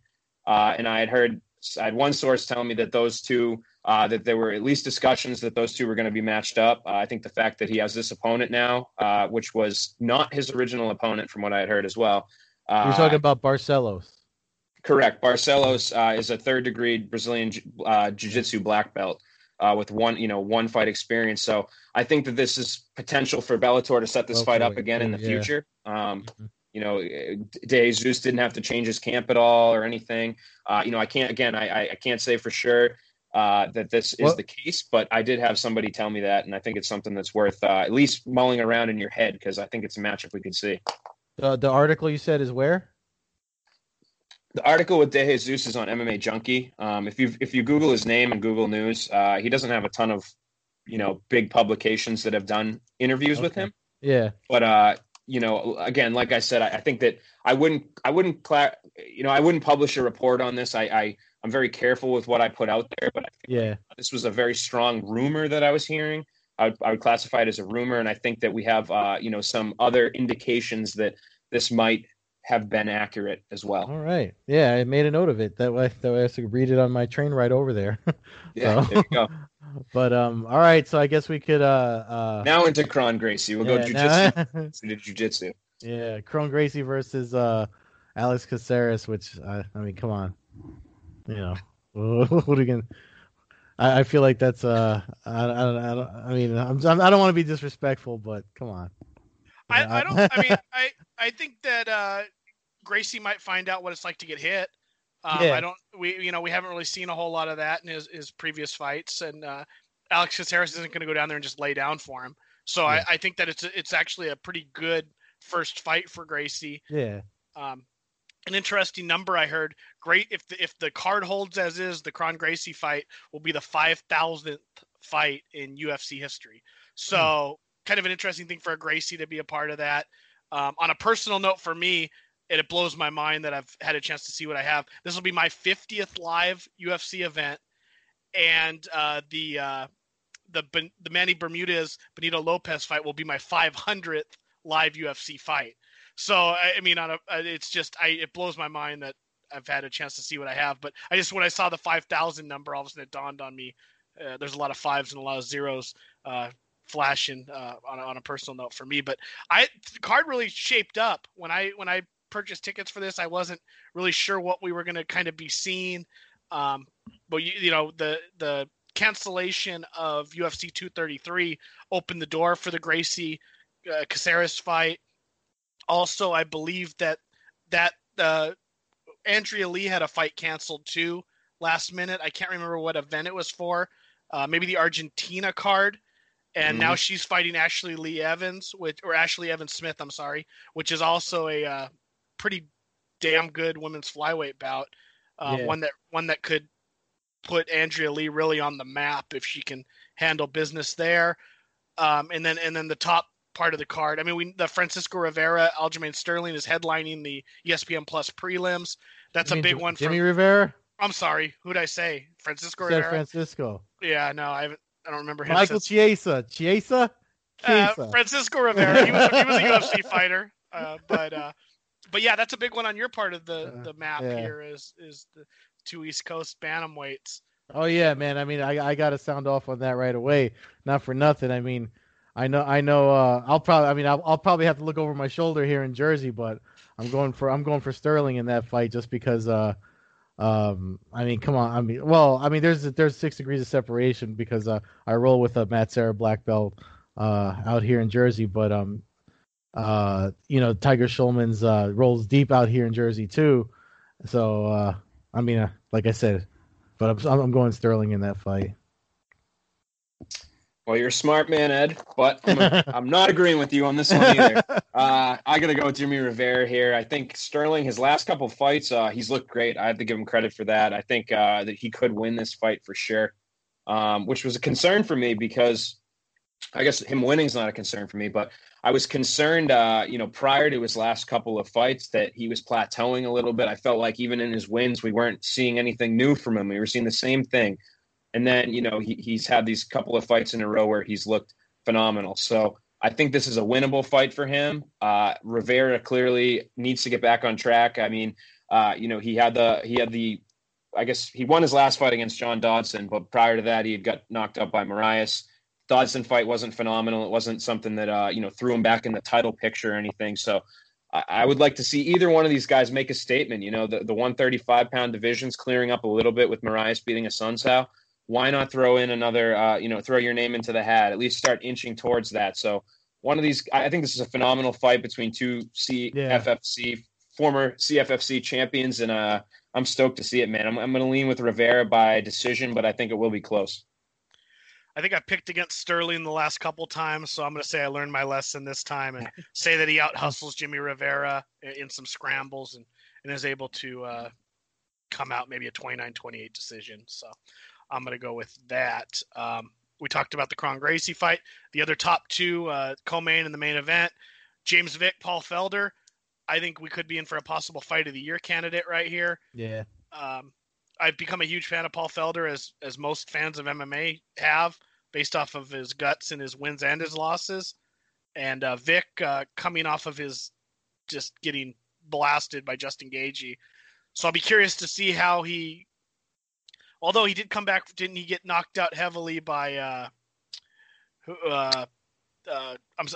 uh, and I had heard I had one source tell me that those two uh, that there were at least discussions that those two were going to be matched up. Uh, I think the fact that he has this opponent now, uh, which was not his original opponent, from what I had heard as well. Uh, You're talking about Barcelos. Correct. Barcelos uh, is a third degree Brazilian uh, jiu-jitsu black belt uh, with one, you know, one fight experience. So I think that this is potential for Bellator to set this fight up again in the yeah. future. Um, Mhm. you know, De Jesus didn't have to change his camp at all or anything. Uh, you know, I can't again, I, I- I can't say for sure uh, that this is the case, but I did have somebody tell me that, and I think it's something that's worth uh, at least mulling around in your head because I think it's a matchup we could see. The the article you said is where? The article with De Jesus is on MMA Junkie. Um, if you if you Google his name and Google News, uh, he doesn't have a ton of, you know, big publications that have done interviews with him. Yeah. But uh, you know, again, like I said, I, I think that I wouldn't I wouldn't cla- you know I wouldn't publish a report on this. I, I I'm very careful with what I put out there, but I think Yeah. this was a very strong rumor that I was hearing. I would, I would classify it as a rumor, and I think that we have uh, you know some other indications that this might have been accurate as well. All right. Yeah, I made a note of it. That way, that way I could read it on my train ride over there. (laughs) Yeah, So- there you go. (laughs) but um, all right. So I guess we could uh uh. Now into Kron Gracie. We'll go yeah, jujitsu now- (laughs) to jujitsu. yeah, Kron Gracie versus uh Alex Caceres, which I, I mean, come on, you know, what are you gonna? I, I feel like that's uh, I, I, don't, I, don't, I mean, I'm, I'm I don't want to be disrespectful, but come on. I, I don't. I mean, I I think that uh, Gracie might find out what it's like to get hit. Um, Yeah. I don't. We you know we haven't really seen a whole lot of that in his, his previous fights, and uh, Alex Caceres isn't going to go down there and just lay down for him. So Yeah. I, I think that it's it's actually a pretty good first fight for Gracie. yeah, Um, an interesting number I heard. Great if the if the card holds as is, the Kron Gracie fight will be the five thousandth fight in UFC history. So kind of an interesting thing for a Gracie to be a part of that. Um, on a personal note for me, and it blows my mind that I've had a chance to see what I have. This will be my 50th live UFC event, and uh, the uh, the the Manny Bermudez Benito Lopez fight will be my 500th live UFC fight. So I, mean, on a, uh, it's just I it blows my mind that I've had a chance to see what I have. But I just when I saw the 5,000 number, all of a sudden it dawned on me. Uh, there's a lot of fives and a lot of zeros uh, flashing uh, on a, on a personal note for me. But I the card really shaped up when I when I purchased tickets for this. I wasn't really sure what we were going to kind of be seeing. Um, but you, you know the the cancellation of UFC 233 opened the door for the Gracie uh, Caceres fight. Also, I believe that that uh, Andrea Lee had a fight canceled too last minute. I can't remember what event it was for. Uh, maybe the Argentina card, and mm-hmm. now she's fighting Ashley Lee Evans, which or Ashley Evans Smith. I'm sorry, which is also a uh, pretty damn good women's flyweight bout. Uh, yeah. One that one that could put Andrea Lee really on the map if she can handle business there. Um, and then and then the top part of the card. I mean, we the Francisco Rivera, Aljamain Sterling is headlining the ESPN Plus prelims. That's a big one. Jimmy from, Rivera. I'm sorry, who'd I say? Francisco Rivera. Francisco. Yeah, no, I I don't remember him. Michael Chiesa. Chiesa. Uh, Francisco Rivera. He was, he was a UFC (laughs) fighter, uh, but uh, but yeah, that's a big one on your part of the uh, the map yeah. here. Is is the two East Coast bantamweights. Oh yeah, man. I mean, I I got to sound off on that right away. Not for nothing. I mean, I know I know. Uh, I'll probably. I mean, I'll, I'll probably have to look over my shoulder here in Jersey, but I'm going for I'm going for Sterling in that fight just because. Uh, um, I mean, come on. I mean, well, I mean, there's there's six degrees of separation because uh, I roll with a Matt Serra black belt uh, out here in Jersey, but um, uh, you know, Tiger Schulmann's uh, rolls deep out here in Jersey too. So uh, I mean, uh, like I said, but I'm I'm going Sterling in that fight. Well, you're a smart man, Ed, but I'm, a, (laughs) I'm not agreeing with you on this one either. (laughs) Uh, I got to go with Jimmy Rivera here. I think Sterling, his last couple fights, uh, he's looked great. I have to give him credit for that. I think uh, that he could win this fight for sure, um, which was a concern for me because I guess him winning is not a concern for me, but I was concerned, uh, you know, prior to his last couple of fights that he was plateauing a little bit. I felt like even in his wins, we weren't seeing anything new from him. We were seeing the same thing. And then, you know, he, he's had these couple of fights in a row where he's looked phenomenal. So I think this is a winnable fight for him. Uh, Rivera clearly needs to get back on track. I mean, uh, you know, he had the he had the I guess he won his last fight against John Dodson, but prior to that, he had got knocked up by Moraes. Dodson fight wasn't phenomenal. It wasn't something that uh, you know threw him back in the title picture or anything. So I, I would like to see either one of these guys make a statement. You know, the, the 135 pound division's clearing up a little bit with Moraes beating Assunção why not throw in another, uh, you know, throw your name into the hat, at least start inching towards that. So one of these, I think this is a phenomenal fight between two CFFC, yeah. former CFFC champions. And uh, I'm stoked to see it, man. I'm, I'm going to lean with Rivera by decision, but I think it will be close. I think I picked against Sterling the last couple times, so I'm going to say I learned my lesson this time and say that he out hustles Jimmy Rivera in some scrambles and, and is able to uh, come out maybe a 29 28 decision. So I'm going to go with that. Um, we talked about the Kron Gracie fight. The other top two, uh, co-main in the main event, James Vick, Paul Felder. I think we could be in for a possible fight of the year candidate right here. Yeah. Um, I've become a huge fan of Paul Felder, as as most fans of MMA have, based off of his guts and his wins and his losses. And uh, Vick, uh, coming off of his just getting blasted by Justin Gaethje, so I'll be curious to see how he Although he did come back, didn't he get knocked out heavily by uh, uh, uh,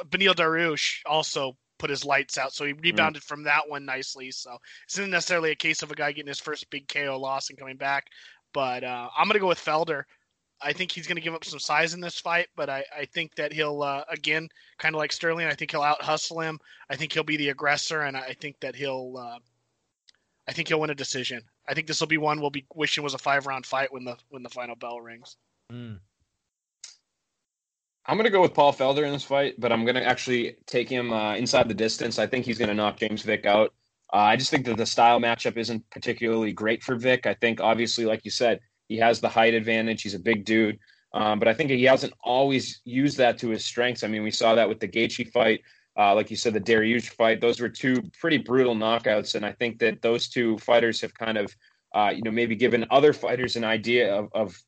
Beneil Dariush also put his lights out, so he rebounded mm. from that one nicely. So it's not necessarily a case of a guy getting his first big KO loss and coming back. But uh, I'm gonna go with Felder. I think he's going to give up some size in this fight, but I, I think that he'll uh, again, kind of like Sterling. I think he'll out hustle him. I think he'll be the aggressor, and I think that he'll, uh, I think he'll win a decision. I think this will be one we'll be wishing was a five round fight when the when the final bell rings. Mm. I'm going to go with Paul Felder in this fight, but I'm going to actually take him uh, inside the distance. I think he's going to knock James Vick out. Uh, I just think that the style matchup isn't particularly great for Vick. I think, obviously, like you said, he has the height advantage. He's a big dude. Um, but I think he hasn't always used that to his strengths. I mean, we saw that with the Gaethje fight. Uh, like you said, the Dariush fight; those were two pretty brutal knockouts, and I think that those two fighters have kind of, uh, you know, maybe given other fighters an idea of, of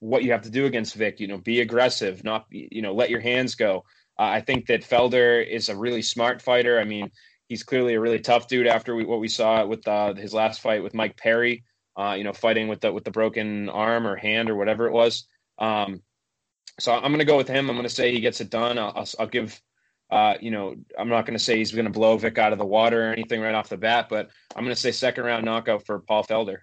what you have to do against Vick. You know, be aggressive, not you know, let your hands go. Uh, I think that Felder is a really smart fighter. I mean, he's clearly a really tough dude after we, what we saw with uh, his last fight with Mike Perry. Uh, you know, fighting with the with the broken arm or hand or whatever it was. Um, so I'm going to go with him. I'm going to say he gets it done. I'll, I'll, I'll give uh, you know, I'm not going to say he's going to blow Vick out of the water or anything right off the bat, but I'm going to say second round knockout for Paul Felder.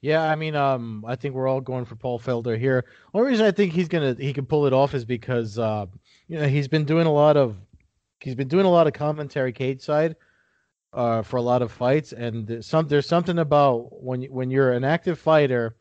Yeah, I mean, um, I think we're all going for Paul Felder here. Only reason I think he's gonna he can pull it off is because uh, you know he's been doing a lot of he's been doing a lot of commentary cage side uh, for a lot of fights, and some there's something about when when you're an active fighter,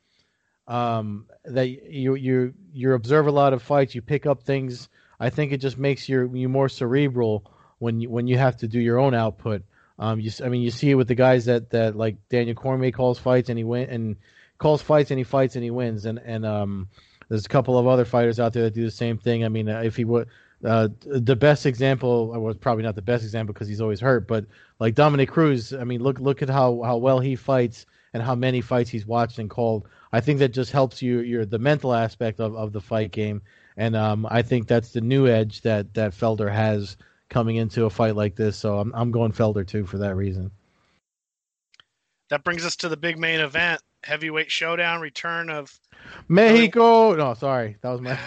um, that you you you observe a lot of fights, you pick up things. I think it just makes you you more cerebral when you when you have to do your own output. Um, you I mean you see it with the guys that that like Daniel Cormier calls fights and he win and calls fights and he fights and he wins and and um there's a couple of other fighters out there that do the same thing. I mean, uh, if he would, uh, the best example was probably not the best example because he's always hurt, but like Dominick Cruz, I mean, look look at how how well he fights and how many fights he's watched and called. I think that just helps you your the mental aspect of, of the fight game, and um, I think that's the new edge that that Felder has coming into a fight like this. So I'm I'm going Felder too for that reason. That brings us to the big main event, heavyweight showdown, return of Mexico. No, sorry, that was my.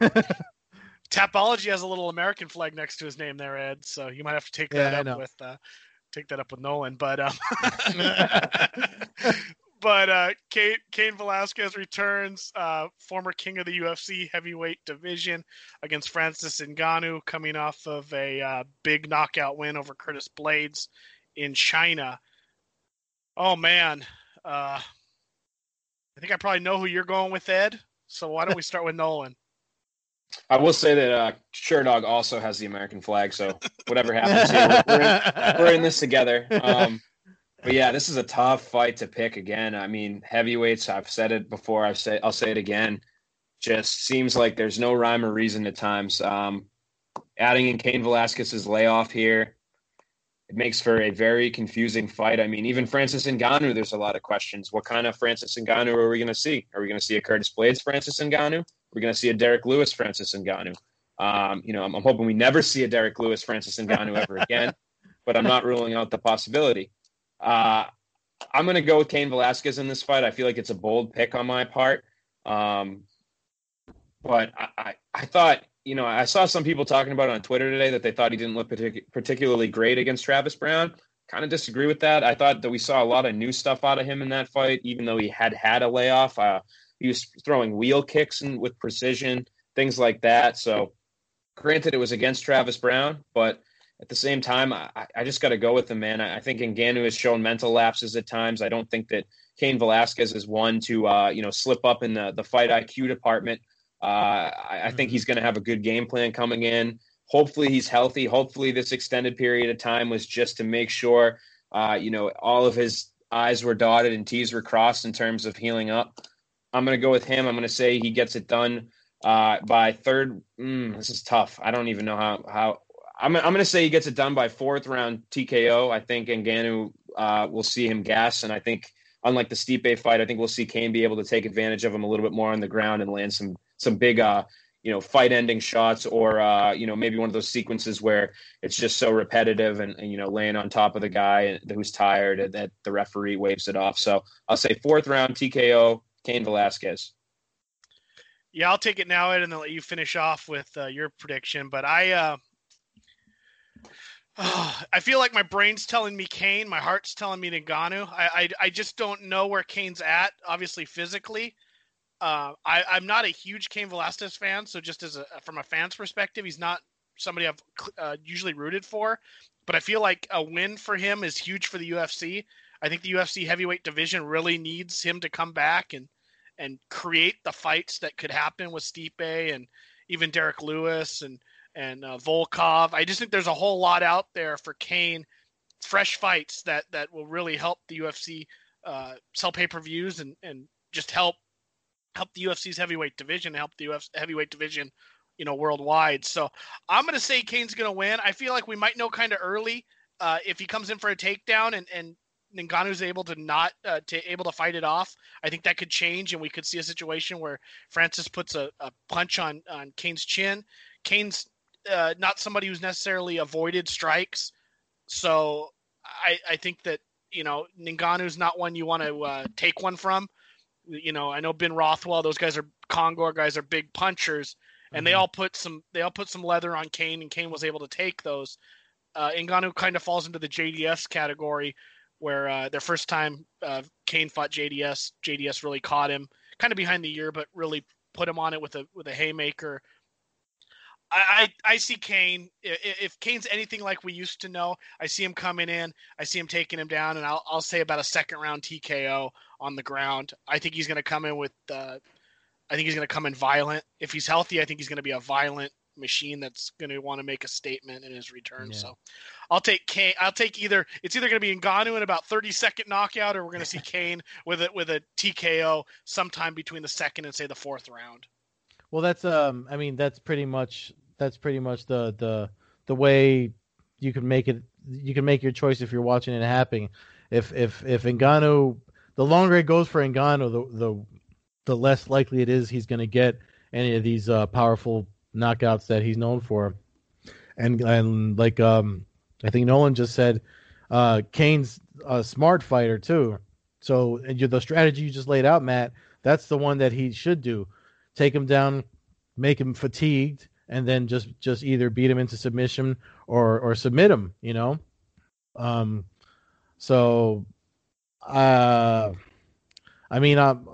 (laughs) (laughs) Tapology has a little American flag next to his name there, Ed. So you might have to take that yeah, up with uh, take that up with Nolan. But um, (laughs) (laughs) but uh, Cain, Cain Velasquez returns, uh, former king of the UFC heavyweight division, against Francis Ngannou, coming off of a uh, big knockout win over Curtis Blaydes in China. Oh man, uh, I think I probably know who you're going with, Ed. So why don't we start with Nolan? I will say that uh, Sherdog also has the American flag, so whatever happens here, we're, in, we're in this together. Um, but yeah, this is a tough fight to pick again. I mean, heavyweights. I've said it before. I've say I'll say it again. Just seems like there's no rhyme or reason at times. Um, adding in Cain Velasquez's layoff here, it makes for a very confusing fight. I mean, even Francis Ngannou, there's a lot of questions. What kind of Francis Ngannou are we going to see? Are we going to see a Curtis Blaydes Francis Ngannou? We're going to see a Derrick Lewis Francis Ngannou. Um, you know, I'm, I'm, hoping we never see a Derrick Lewis Francis Ngannou ever again, (laughs) but I'm not ruling out the possibility. Uh, I'm going to go with Cain Velasquez in this fight. I feel like it's a bold pick on my part. Um, but I, I, I, thought, you know, I saw some people talking about it on Twitter today that they thought he didn't look partic- particularly great against Travis Browne. Kind of disagree with that. I thought that we saw a lot of new stuff out of him in that fight, even though he had had a layoff. Uh, he was throwing wheel kicks and with precision, things like that. So, granted, it was against Travis Browne, but at the same time, I, I just got to go with him, man. I, I think Ngannou has shown mental lapses at times. I don't think that Cain Velasquez is one to uh, you know slip up in the the fight IQ department. Uh, I, I think he's going to have a good game plan coming in. Hopefully, he's healthy. Hopefully, this extended period of time was just to make sure uh, you know all of his I's were dotted and T's were crossed in terms of healing up. I'm going to go with him. I'm going to say he gets it done uh, by third. Mm, this is tough. I don't even know how. how I'm, I'm going to say he gets it done by fourth round TKO. I think Ngannou uh, will see him gas, and I think unlike the Stipe fight, I think we'll see Cain be able to take advantage of him a little bit more on the ground and land some some big uh, you know fight ending shots or uh, you know maybe one of those sequences where it's just so repetitive and, and you know laying on top of the guy who's tired that the referee waves it off. So I'll say fourth round TKO Cain Velasquez. Yeah, I'll take it now, Ed, and then let you finish off with uh, your prediction. But I, uh, (sighs) I feel like my brain's telling me Cain, my heart's telling me Ngannou. I, I, I just don't know where Cain's at. Obviously, physically, uh, I, I'm not a huge Cain Velasquez fan. So just as a from a fan's perspective, he's not somebody I've uh, usually rooted for. But I feel like a win for him is huge for the UFC. I think the UFC heavyweight division really needs him to come back and and create the fights that could happen with Stipe and even Derrick Lewis and and uh, Volkov. I just think there's a whole lot out there for Cain, fresh fights that that will really help the UFC uh, sell pay per views and and just help help the UFC's heavyweight division, help the UFC heavyweight division, you know, worldwide. So I'm gonna say Cain's gonna win. I feel like we might know kind of early uh, if he comes in for a takedown and and Ngannou's able to not uh, to able to fight it off, I think that could change, and we could see a situation where Francis puts a, a punch on on Cain's chin. Cain's uh, not somebody who's necessarily avoided strikes, so I, I think that you know Ngannou's not one you want to uh, take one from. You know, I know Ben Rothwell; those guys are Kongo guys are big punchers, and mm-hmm. they all put some they all put some leather on Cain, and Cain was able to take those. Uh, Ngannou kind of falls into the JDS category where uh, their first time uh, Cain fought JDS, JDS really caught him, kind of behind the ear, but really put him on it with a with a haymaker. I, I, I see Cain. If Cain's anything like we used to know, I see him coming in. I see him taking him down, and I'll I'll say about a second round TKO on the ground. I think he's going to come in with. Uh, I think he's going to come in violent. If he's healthy, I think he's going to be a violent machine that's going to want to make a statement in his return. Yeah. So, I'll take Cain. I'll take either. It's either going to be Ngannou in about 30 second knockout, or we're going to see (laughs) Cain with it with a TKO sometime between the second and say the fourth round. Well, that's um. I mean, that's pretty much that's pretty much the the the way you can make it. You can make your choice if you're watching it happening. If if if Ngannou, the longer it goes for Ngannou, the the the less likely it is he's going to get any of these uh, powerful knockouts that he's known for. And and like um, I think Nolan just said, uh, Cain's a smart fighter too. So the strategy you just laid out, Matt, that's the one that he should do take him down, make him fatigued, and then just just either beat him into submission or or submit him. You know, um, so uh, I mean, I'm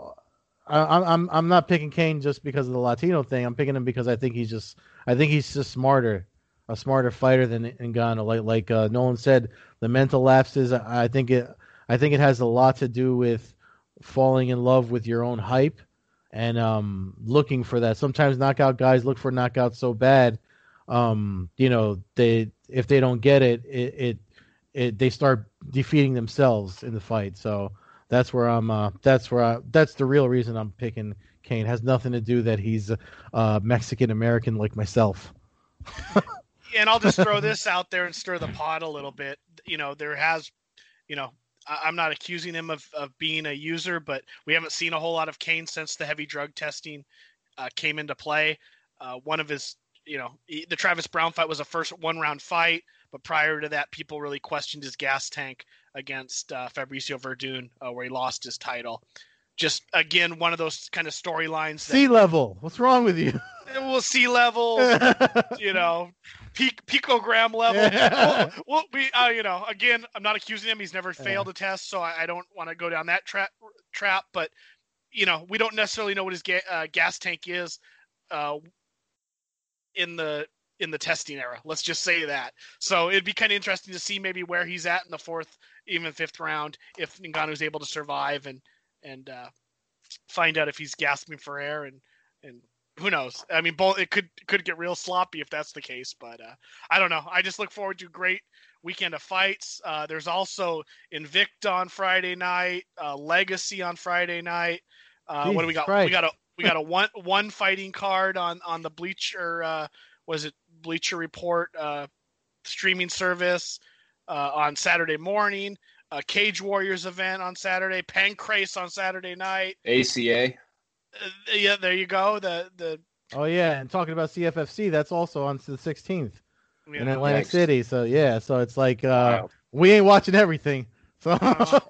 I'm I'm not picking Cain just because of the Latino thing. I'm picking him because I think he's just I think he's just smarter, a smarter fighter than Ngannou. Like like uh, Nolan said, the mental lapses. I think it I think it has a lot to do with falling in love with your own hype and um, looking for that. Sometimes knockout guys look for knockouts so bad, um, you know, they if they don't get it, it, it, it, they start defeating themselves in the fight. So that's where I'm. Uh, that's where I, that's the real reason I'm picking Cain. It has nothing to do that he's uh, Mexican American like myself. (laughs) and I'll just throw this out there and stir the pot a little bit. You know, there has, you know, I'm not accusing him of, of being a user, but we haven't seen a whole lot of Cain since the heavy drug testing uh, came into play. Uh, one of his, you know, he, the Travis Browne fight was a first one round fight, but prior to that, people really questioned his gas tank against uh, Fabricio Werdum, uh, where he lost his title. Just again, one of those kind of storylines. Sea level. What's wrong with you? We'll sea level. (laughs) you know, peak picogram level. well, well, we, uh, you know, again, I'm not accusing him. He's never failed a test, so I, I don't want to go down that trap. Trap, but you know, we don't necessarily know what his ga- uh, gas tank is uh, in the in the testing era. Let's just say that. So it'd be kind of interesting to see maybe where he's at in the fourth, even fifth round, if Ngannou's able to survive and and uh, find out if he's gasping for air and and who knows? I mean, both it could could get real sloppy if that's the case, but uh, I don't know. I just look forward to a great weekend of fights. Uh, there's also Invicta on Friday night, uh, Legacy on Friday night. Uh, what do we got? Christ. We got a we got a (laughs) one one fighting card on on the Bleacher. Uh, was it Bleacher Report uh, streaming service on Saturday morning? A Cage Warriors event on Saturday. Pancrase on Saturday night. ACA. Uh, yeah, there you go. The the oh yeah, and talking about CFFC, that's also on the 16th yeah, in Atlantic next. City. So yeah, so it's like uh, wow. we ain't watching everything. So no,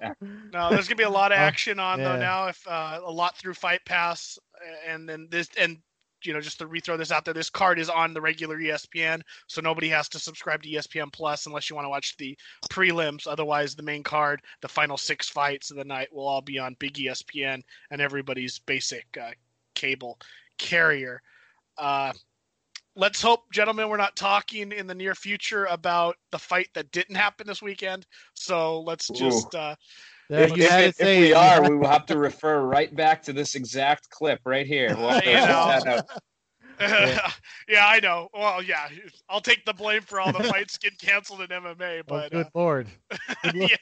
no, (laughs) there's gonna be a lot of action on yeah. though now. If uh, a lot through Fight Pass, and then this and you know, just to rethrow this out there, this card is on the regular ESPN, so nobody has to subscribe to ESPN Plus unless you want to watch the prelims. Otherwise, the main card, the final six fights of the night, will all be on Big ESPN and everybody's basic uh, cable carrier. Uh, let's hope, gentlemen, we're not talking in the near future about the fight that didn't happen this weekend. So let's just. Uh, if, if, if, we are, we will have to refer right back to this exact clip right here. We'll (laughs) yeah. yeah, I know. Well, yeah, I'll take the blame for all the fights getting canceled in MMA. (laughs) But oh, good uh, lord, (laughs) yeah,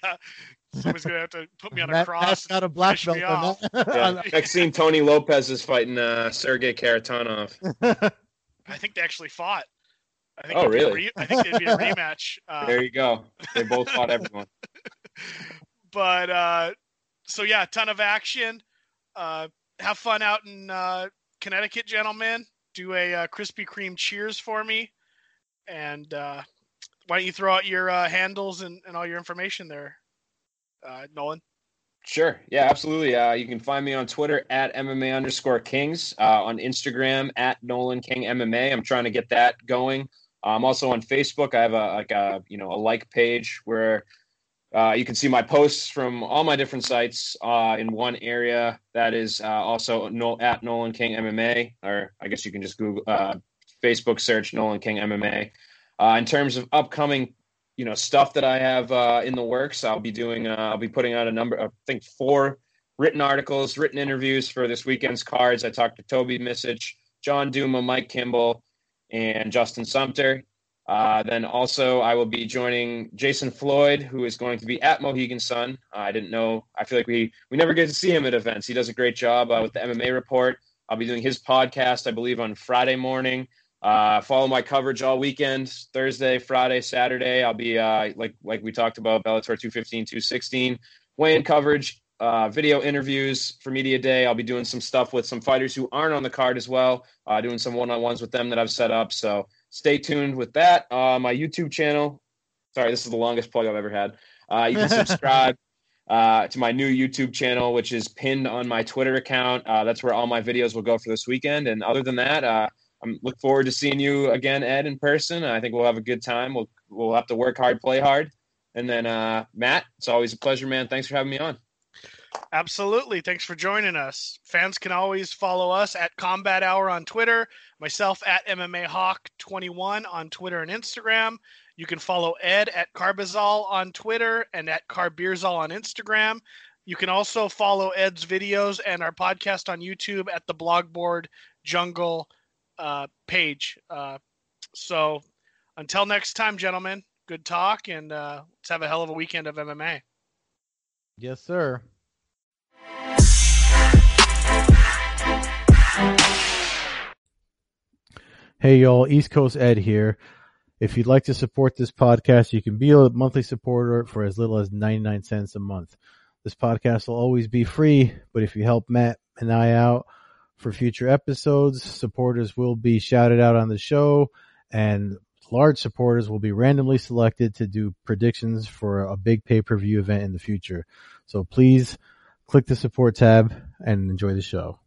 someone's gonna have to put me on a Matt, cross. Matt's got a black belt. yeah. Next scene, Tony Lopez is fighting uh, Sergey Kharitonov. I think they actually fought. I think oh, really? Re- I think it'd be a rematch. Uh, there you go. They both fought everyone but uh, so yeah, ton of action. Uh, have fun out in uh, Connecticut, gentlemen. Do a uh, Krispy Kreme cheers for me, and uh, why don't you throw out your uh, handles and, and all your information there, uh, Nolan? Sure. Yeah, absolutely. Uh, you can find me on Twitter at MMA underscore Kings, uh, on Instagram at Nolan King MMA. I'm trying to get that going. I'm also on Facebook. I have a like a you know a like page where uh, you can see my posts from all my different sites uh, in one area. That is uh, also at Nolan King MMA, or I guess you can just Google uh, Facebook search Nolan King MMA. Uh, in terms of upcoming, you know, stuff that I have uh, in the works, I'll be doing. I'll be putting out a number. I think four written articles, written interviews for this weekend's cards. I talked to Toby Misech, John Duma, Mike Kimball, and Justin Sumter. Uh, then also, I will be joining Jason Floyd, who is going to be at Mohegan Sun. Uh, I didn't know. I feel like we we never get to see him at events. He does a great job uh, with the MMA report. I'll be doing his podcast, I believe, on Friday morning. Uh, follow my coverage all weekend, Thursday, Friday, Saturday. I'll be uh, like like we talked about Bellator 215, 216, weigh-in coverage, uh, video interviews for media day. I'll be doing some stuff with some fighters who aren't on the card as well, doing some one-on-ones with them that I've set up. So stay tuned with that. Uh, my YouTube channel. Sorry, this is the longest plug I've ever had. Uh, you can (laughs) subscribe uh, to my new YouTube channel, which is pinned on my Twitter account. Uh, that's where all my videos will go for this weekend. And other than that, uh, I'm look forward to seeing you again, Ed, in person. I think we'll have a good time. We'll we'll have to work hard, play hard. And then uh, Matt, it's always a pleasure, man. Thanks for having me on. Absolutely. Thanks for joining us. Fans can always follow us at Combat Hour on Twitter, myself at MMA Hawk 21 on Twitter and Instagram. You can follow Ed at Carbazol on Twitter and at Carbeerzol on Instagram. You can also follow Ed's videos and our podcast on YouTube at the Blogboard Jungle uh, page. Uh, so until next time, gentlemen, good talk, and uh, let's have a hell of a weekend of MMA. Yes, sir. Hey, y'all, East Coast Ed here. If you'd like to support this podcast, you can be a monthly supporter for as little as 99 cents a month. This podcast will always be free, but if you help Matt and I out for future episodes, supporters will be shouted out on the show, and large supporters will be randomly selected to do predictions for a big pay per view event in the future. So please click the support tab and enjoy the show.